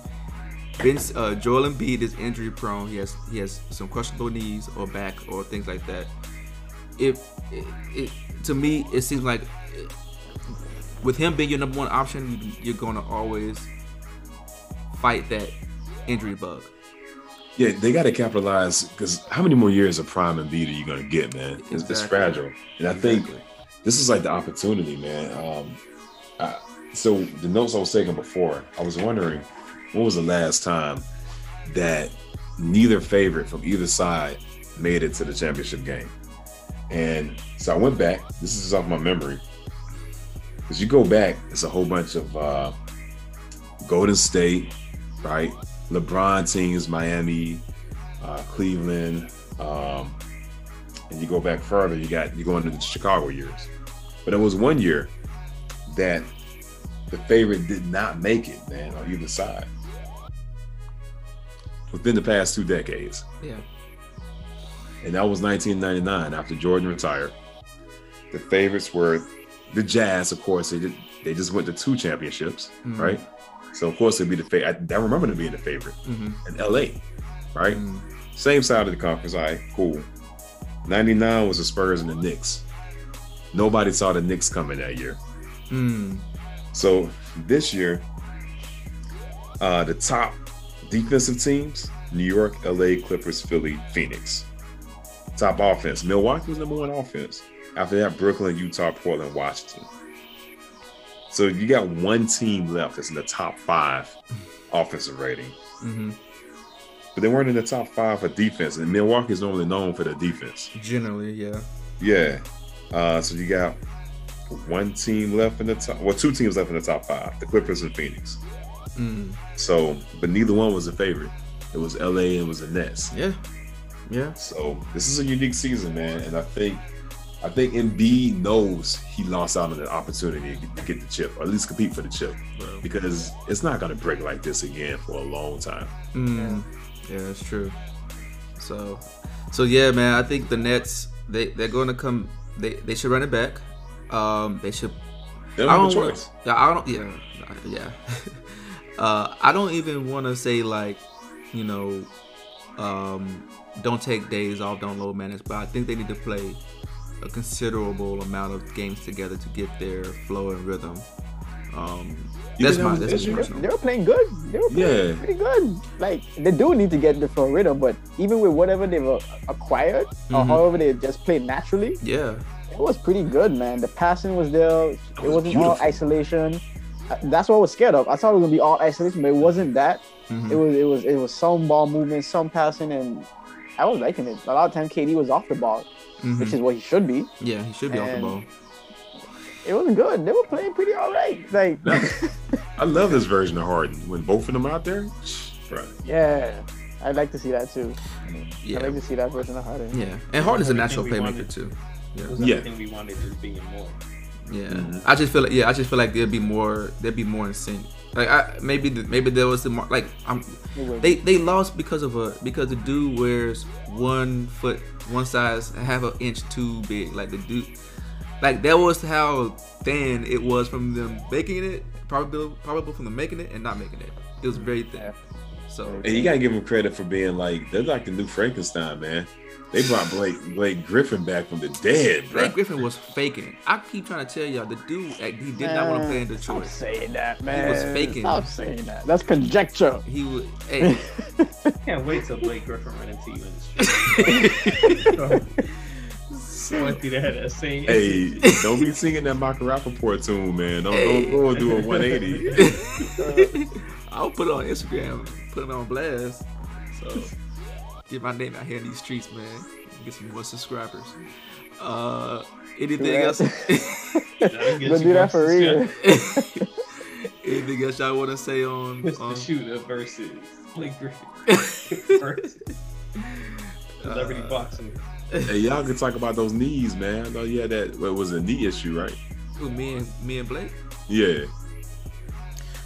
Ben, uh, Joel Embiid is injury prone. He has he has some questionable knees or back or things like that. If it, it to me, it seems like with him being your number one option, you, you're gonna always fight that injury bug. Yeah, they got to capitalize because how many more years of prime Embiid are you going to get, man? It's, it's fragile, and I think Exactly. this is like the opportunity, man. Um, I, so the notes I was taking before, I was wondering when was the last time that neither favorite from either side made it to the championship game, and so I went back. This is off my memory. Because you go back, it's a whole bunch of uh, Golden State, right? LeBron teams, Miami, uh, Cleveland, um, and you go back further, you got you go into the Chicago years. But there was one year that the favorite did not make it, man, on either side. Within the past two decades. Yeah. And that was 1999 after Jordan retired. The favorites were the Jazz, of course. They did, they just went to two championships, Mhm. right? So of course it'd be the favorite. I, I remember them being the favorite Mm-hmm. in LA, right? Mm. Same side of the conference. All right, cool. 99 was the Spurs and the Knicks. Nobody saw the Knicks coming that year. Mm. So this year, uh, the top defensive teams New York, LA, Clippers, Philly, Phoenix. Top offense. Milwaukee was number one offense. After that, Brooklyn, Utah, Portland, Washington. So you got one team left that's in the top five offensive rating. hmm But they weren't in the top five for defense. And Milwaukee's normally known for their defense. Generally, yeah. Yeah. Uh, so you got one team left in the top. Well, two teams left in the top five: the Clippers and Phoenix. Mm. So, but neither one was a favorite. It was LA and it was the Nets. Yeah. Yeah. So this is a unique season, man, and I think I think Embiid knows he lost out on an opportunity to get the chip, or at least compete for the chip, Bro. because it's not going to break like this again for a long time. Mm. Yeah, that's true. So, so yeah, man. I think the Nets they they're going to come. They they should run it back. Um, they should. They don't have a don't. Wanna, choice. yeah, I don't. Yeah, yeah. uh, I don't even want to say like, you know, um, don't take days off, don't load manage. But I think they need to play a considerable amount of games together to get their flow and rhythm. Um, that's my that's the personal. They were playing good. They were playing Yeah. pretty good. Like they do need to get the flow rhythm, but even with whatever they've uh, acquired or Mhm. however they just played naturally, Yeah. it was pretty good, man. The passing was there. It was wasn't all isolation. Uh, That's what I was scared of. I thought it was gonna be all isolation, but it wasn't that. Mhm. It was it was it was some ball movement, some passing, and I was liking it. A lot of time KD was off the ball, Mhm. which is what he should be. Yeah, he should be off the ball. It was good. They were playing pretty all right. Like I love this version of Harden when both of them are out there. Bro, yeah, I'd like to see that too. Yeah. I'd like to see that version of Harden. Yeah, and Harden's a natural playmaker wanted. too. Yeah, It was Yeah. everything we wanted just being more. yeah. Mhm. I just feel like yeah, I just feel like there'd be more, there'd be more in sync. Like I maybe the, maybe there was the mar- like I'm they they lost because of a because the dude wears one foot one size half an inch too big. Like the dude, like that was how thin it was from them making it. Probably probably from them making it and not making it. It was very thin. So and you gotta give them credit for being like they're like the new Frankenstein, man. They brought Blake Blake Griffin back from the dead, bro. Blake Griffin was faking. I keep trying to tell y'all the dude he did not want to play in Man, Stop Detroit. saying that, man. He was faking. Stop saying that. That's conjecture. He would. Hey, Can't wait till Blake Griffin run into you in the street. I want to have that same. Hey, don't be singing that Michael Rapaport tune, man. Don't, Hey. don't go and do a 180. I'll put it on Instagram, put it on blast. So get my name out here in these streets, man. Get some more subscribers. Uh, anything Do else? That'll get We'll you do that for real. anything else y'all want to say on? Mr. on Shooter versus Blake Griffin versus celebrity Uh, boxing. hey, y'all can talk about those knees, man. I know you had that. What was a knee issue, right? who, me and me and Blake. Yeah.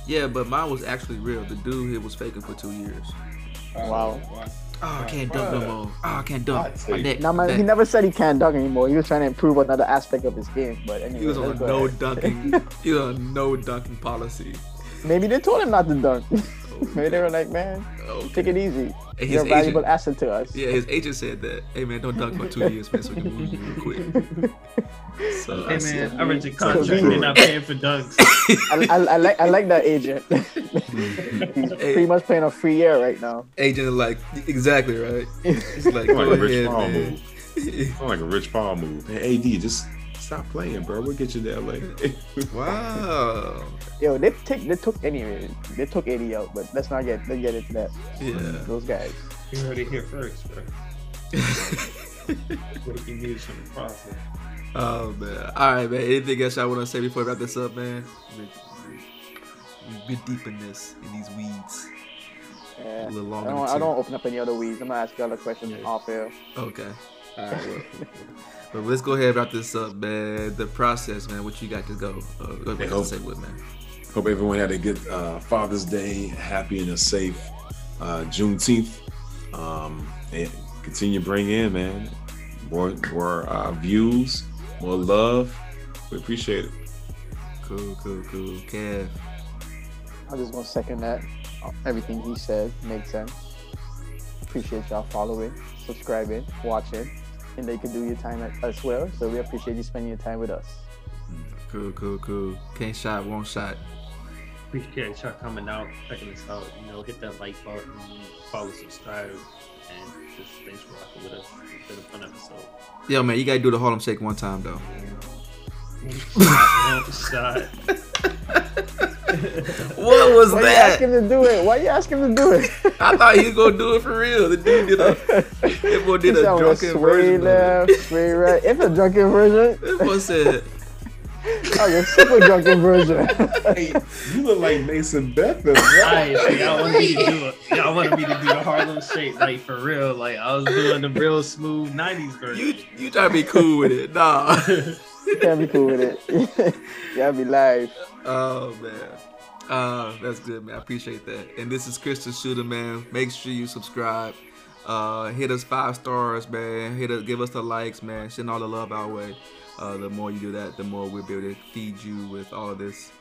Yeah, but mine was actually real. The dude here was faking for two years. Wow. Oh, I can't dunk no more. Oh, I can't dunk. I'd My neck. Now, man, he never said he can't dunk anymore. He was trying to improve another aspect of his game. But anyway, He was on a let's go no ahead. dunking. he was on no dunking policy. Maybe they told him not to dunk. Maybe they were like, man, Okay. take it easy. And You're a valuable agent- asset to us. Yeah, his agent said that. Hey man, don't dunk for two years, man, so we can move you real quick. So Hey see. man, I read your So contract. we- They're not paying for dunks. I, I, I like I like that agent. He's Hey. pretty much playing a free year right now. agent like exactly right. He's like, Sound go like a Rich ahead, Paul man. move. Sound like a Rich Paul move. Hey, AD, just stop playing, bro. We'll get you to LA. wow. Yo, they take they took anyway. They took AD out, but let's not get let's get into that. Yeah. Those guys. You heard it here first, bro. Breaking news from the process. oh man. All right, man. Anything else I want to say before we wrap this up, man? We, we, we been deep in this, in these weeds. Yeah. A little I longer don't, I don't open up any other weeds. I'm gonna ask you other questions Yeah. off air. Okay. All right. Well, but let's go ahead and wrap this up, man. The process, man. What you got to go? Uh, what you got to hope- say with, man? Hope everyone had a good uh, Father's Day, happy and a safe uh, Juneteenth. Um, and continue to bring in, man, more more uh, views, more love. We appreciate it. Cool, cool, cool. Kev. I'm just gonna second that. Everything he said makes sense. Appreciate y'all following, subscribing, watching, and they could do your time at, as well. So we appreciate you spending your time with us. Cool, cool, cool. Can't shot, won't shot. Appreciate y'all coming out, checking us out. You know, hit that like button, follow, subscribe, and Just thanks for rocking with us. It's been a fun episode. Yo, man, you gotta do the Harlem Shake one time though. Shot. What was Why you ask that? him to do it? Why you ask him to do it? I thought he was gonna do it for real. The dude did a, that boy did a drunken sway version. Of it. right. It's a drunken version. That boy said, Oh, a super drunken version. Hey, you look like Mason Bethel, Alright, bro. so y'all wanted me to do it. Y'all wanted me to do the Harlem Shake, like for real. Like I was doing the real smooth '90s version. "You you try to be cool with it? Nah." you can't be cool with it. you gotta be live. Oh man. Uh, that's good, man. I appreciate that. And this is Christian Shooter, man. Make sure you subscribe. Uh, hit us five stars, man. Hit us, give us the likes, man. Send all the love our way. Uh, the more you do that, the more we'll be able to feed you with all this,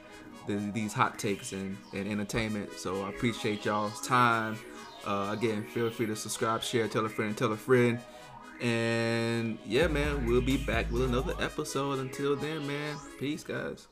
these hot takes and, and entertainment. So I appreciate y'all's time. Uh, again, feel free to subscribe, share, tell a friend, tell a friend. And yeah, man, we'll be back with another episode. Until then, man, peace, guys.